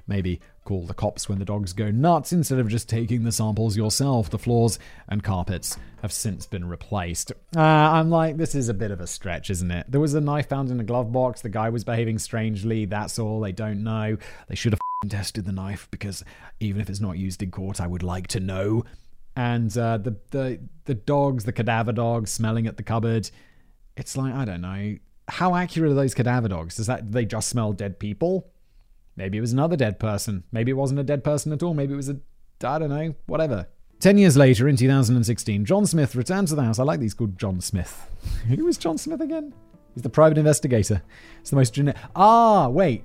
Maybe call the cops when the dogs go nuts instead of just taking the samples yourself. The floors and carpets have since been replaced. Uh, I'm like, this is a bit of a stretch, isn't it? There was a knife found in a glove box. The guy was behaving strangely. That's all. They don't know. They should have tested the knife because even if it's not used in court, I would like to know. And uh, the the the dogs, the cadaver dogs, smelling at the cupboard. It's like I don't know how accurate are those cadaver dogs? Does that they just smell dead people? Maybe it was another dead person. Maybe it wasn't a dead person at all. Maybe it was a, I don't know, whatever. Ten years later, in 2016, John Smith returned to the house. I like these called John Smith. Who was John Smith again? He's the private investigator. It's the most generic. Ah, wait.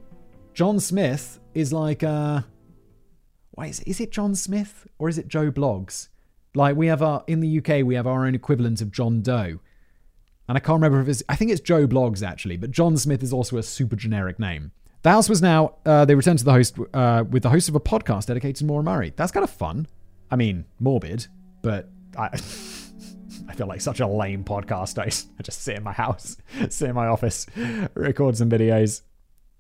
John Smith is like, uh, why is it, is it John Smith or is it Joe Bloggs? Like we have our in the UK, we have our own equivalent of John Doe. And I can't remember if it's, I think it's Joe Bloggs actually, but John Smith is also a super generic name. The house was now, uh, they returned to the host uh, with the host of a podcast dedicated to Murray. That's kind of fun. I mean, morbid, but I, I feel like such a lame podcast. I I just sit in my house, sit in my office, record some videos.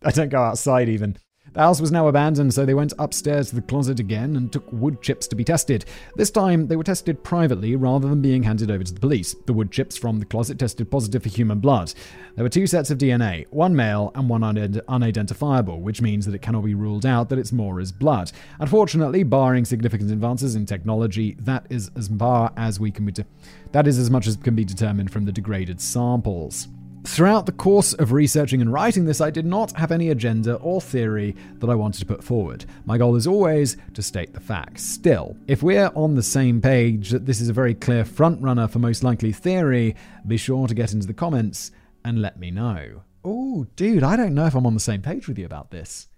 I don't go outside even. The house was now abandoned, so they went upstairs to the closet again and took wood chips to be tested. This time, they were tested privately rather than being handed over to the police. The wood chips from the closet tested positive for human blood. There were two sets of DNA, one male and one unid- unidentifiable, which means that it cannot be ruled out that it's Maura's blood. Unfortunately, barring significant advances in technology, that is as far as we can be. De- that is as much as can be determined from the degraded samples. Throughout the course of researching and writing this, I did not have any agenda or theory that I wanted to put forward. My goal is always to state the facts. Still, if we're on the same page that this is a very clear frontrunner for most likely theory, be sure to get into the comments and let me know. Oh, dude, I don't know if I'm on the same page with you about this.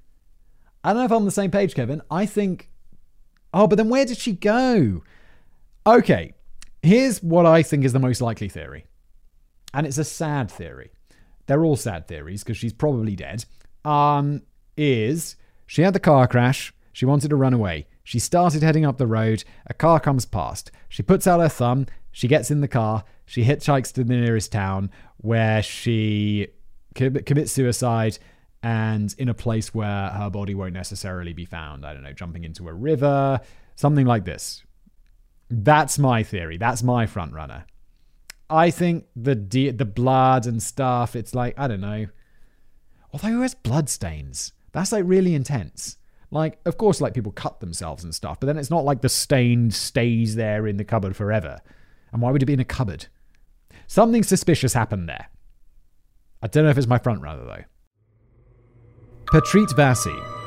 I don't know if I'm on the same page, Kevin. I think. Oh, but then where did she go? Okay, here's what I think is the most likely theory. And it's a sad theory. They're all sad theories because she's probably dead. Um, is she had the car crash? She wanted to run away. She started heading up the road. A car comes past. She puts out her thumb. She gets in the car. She hitchhikes to the nearest town where she commits suicide and in a place where her body won't necessarily be found. I don't know, jumping into a river, something like this. That's my theory. That's my front runner. I think the de- the blood and stuff, it's like, I don't know. Although who has blood stains? That's like really intense. Like, of course, like people cut themselves and stuff, but then it's not like the stain stays there in the cupboard forever. And why would it be in a cupboard? Something suspicious happened there. I don't know if it's my front runner though. Petrit Vasi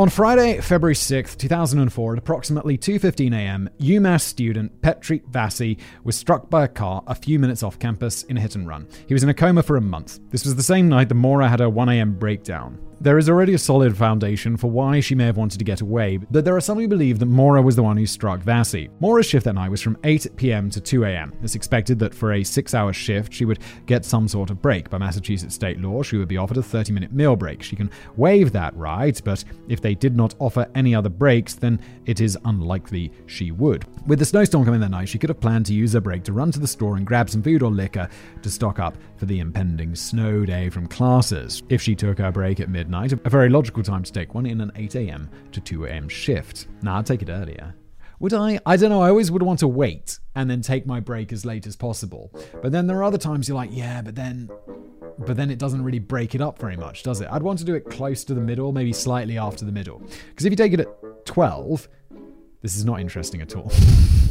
On Friday, February 6, 2004, at approximately 2:15 a.m., UMass student Petrit Vasi was struck by a car a few minutes off campus in a hit and run. He was in a coma for a month. This was the same night that Maura had her 1 a.m. breakdown. There is already a solid foundation for why she may have wanted to get away, but there are some who believe that Maura was the one who struck Vasi. Maura's shift that night was from 8 pm to 2 am. It's expected that for a six hour shift, she would get some sort of break. By Massachusetts state law, she would be offered a 30 minute meal break. She can waive that right, but if they did not offer any other breaks, then it is unlikely she would. With the snowstorm coming that night, she could have planned to use her break to run to the store and grab some food or liquor to stock up for the impending snow day from classes. If she took her break at midnight, a very logical time to take one in an 8 a.m. to 2 a.m. shift. Nah, I'd take it earlier. Would I? I don't know. I always would want to wait and then take my break as late as possible. But then there are other times you're like, yeah, but then but then it doesn't really break it up very much, does it? I'd want to do it close to the middle, maybe slightly after the middle. Because if you take it at 12, this is not interesting at all.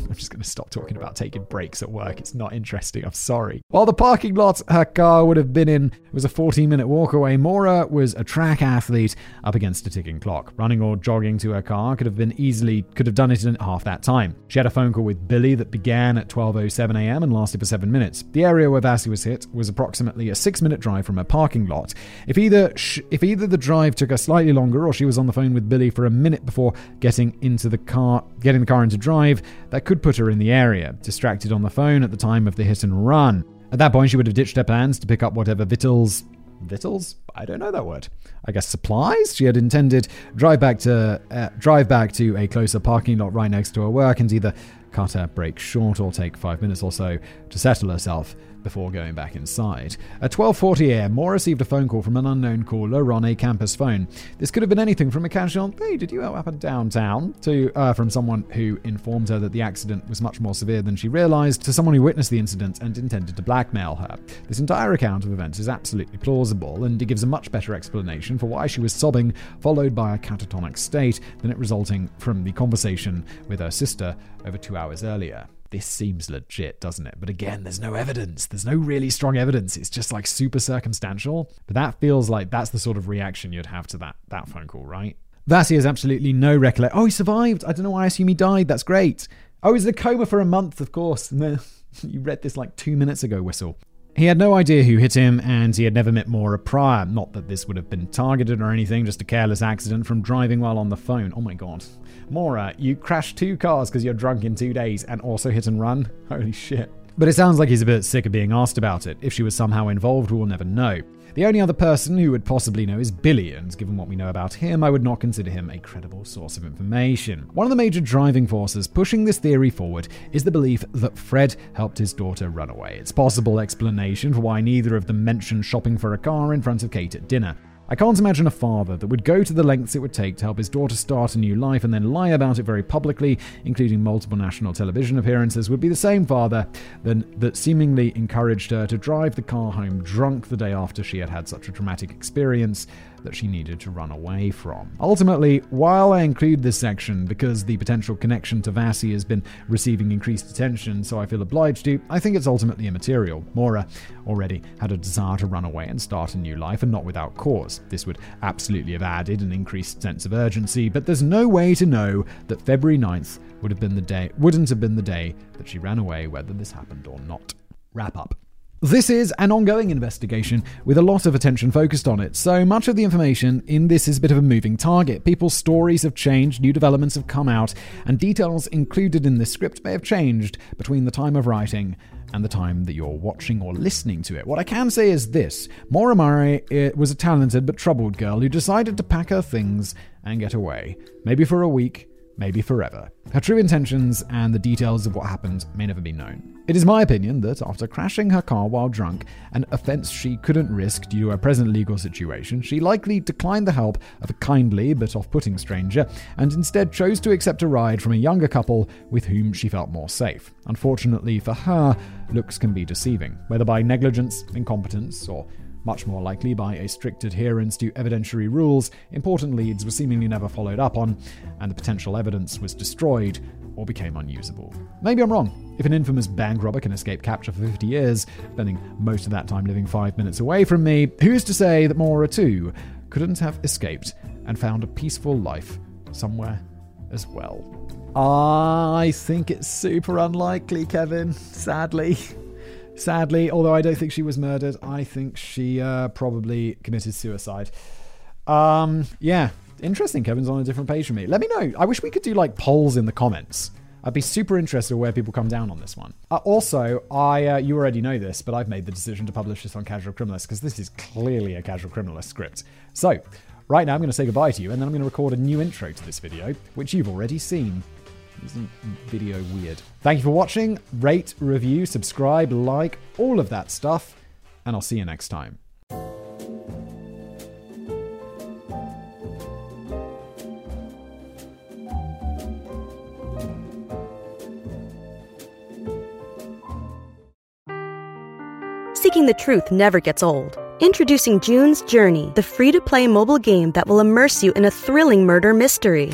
I'm just going to stop talking about taking breaks at work. It's not interesting. I'm sorry. While the parking lot her car would have been in was a 14 minute walk away, Maura was a track athlete up against a ticking clock. Running or jogging to her car could have been easily, could have done it in half that time. She had a phone call with Billy that began at 12.07 a.m. and lasted for seven minutes. The area where Vasi was hit was approximately a six minute drive from her parking lot. If either, sh- if either the drive took her slightly longer or she was on the phone with Billy for a minute before getting into the car, getting the car into drive, that could put her in the area, distracted on the phone at the time of the hit and run. At that point, she would have ditched her plans to pick up whatever victuals. Victuals? I don't know that word. I guess supplies. She had intended drive back to uh, drive back to a closer parking lot right next to her work and either cut her break short or take five minutes or so to settle herself before going back inside. At 12:40 a.m., Maura received a phone call from an unknown caller on a campus phone. This could have been anything from a casual "Hey, did you happen downtown?" to uh, from someone who informed her that the accident was much more severe than she realized to someone who witnessed the incident and intended to blackmail her. This entire account of events is absolutely plausible, and it gives a much better explanation for why she was sobbing, followed by a catatonic state, than it resulting from the conversation with her sister over two hours earlier this seems legit, doesn't it? But again, there's no evidence. There's no really strong evidence. It's just like super circumstantial. But that feels like that's the sort of reaction you'd have to that, that phone call, right? Vasi has absolutely no recollection. Oh, he survived. I don't know why I assume he died. That's great. Oh, he's in a coma for a month, of course. you read this like two minutes ago, Whistle. He had no idea who hit him, and he had never met Maura prior. Not that this would have been targeted or anything, just a careless accident from driving while on the phone. Oh my god. Maura, uh, you crashed two cars because you're drunk in two days and also hit and run? Holy shit. But it sounds like he's a bit sick of being asked about it. If she was somehow involved, we'll never know. The only other person who would possibly know is Billy, and given what we know about him, I would not consider him a credible source of information. One of the major driving forces pushing this theory forward is the belief that Fred helped his daughter run away. It's possible explanation for why neither of them mentioned shopping for a car in front of Kate at dinner. I can't imagine a father that would go to the lengths it would take to help his daughter start a new life and then lie about it very publicly, including multiple national television appearances, would be the same father then that seemingly encouraged her to drive the car home drunk the day after she had had such a traumatic experience that she needed to run away from. Ultimately, while I include this section because the potential connection to Vasi has been receiving increased attention, so I feel obliged to, I think it's ultimately immaterial. Maura already had a desire to run away and start a new life, and not without cause. This would absolutely have added an increased sense of urgency, but there's no way to know that February 9th would have been the day wouldn't have been the day that she ran away whether this happened or not. Wrap up. This is an ongoing investigation with a lot of attention focused on it, so much of the information in this is a bit of a moving target. People's stories have changed, new developments have come out, and details included in this script may have changed between the time of writing and the time that you're watching or listening to it. What I can say is this Maura Murray eh, was a talented but troubled girl who decided to pack her things and get away. Maybe for a week, maybe forever. Her true intentions and the details of what happened may never be known. It is my opinion that after crashing her car while drunk, an offence she couldn't risk due to her present legal situation, she likely declined the help of a kindly but off putting stranger and instead chose to accept a ride from a younger couple with whom she felt more safe. Unfortunately for her, looks can be deceiving, whether by negligence, incompetence, or much more likely by a strict adherence to evidentiary rules, important leads were seemingly never followed up on, and the potential evidence was destroyed or became unusable. Maybe I'm wrong. If an infamous bank robber can escape capture for 50 years, spending most of that time living five minutes away from me, who's to say that Maura too couldn't have escaped and found a peaceful life somewhere as well? I think it's super unlikely, Kevin, sadly. Sadly, although I don't think she was murdered, I think she uh, probably committed suicide. Um, yeah, interesting. Kevin's on a different page from me. Let me know. I wish we could do like polls in the comments. I'd be super interested where people come down on this one. Uh, also, I uh, you already know this, but I've made the decision to publish this on Casual Criminalist because this is clearly a Casual Criminalist script. So, right now I'm going to say goodbye to you, and then I'm going to record a new intro to this video, which you've already seen. Isn't video weird? Thank you for watching. Rate, review, subscribe, like, all of that stuff, and I'll see you next time. Seeking the truth never gets old. Introducing June's Journey, the free to play mobile game that will immerse you in a thrilling murder mystery.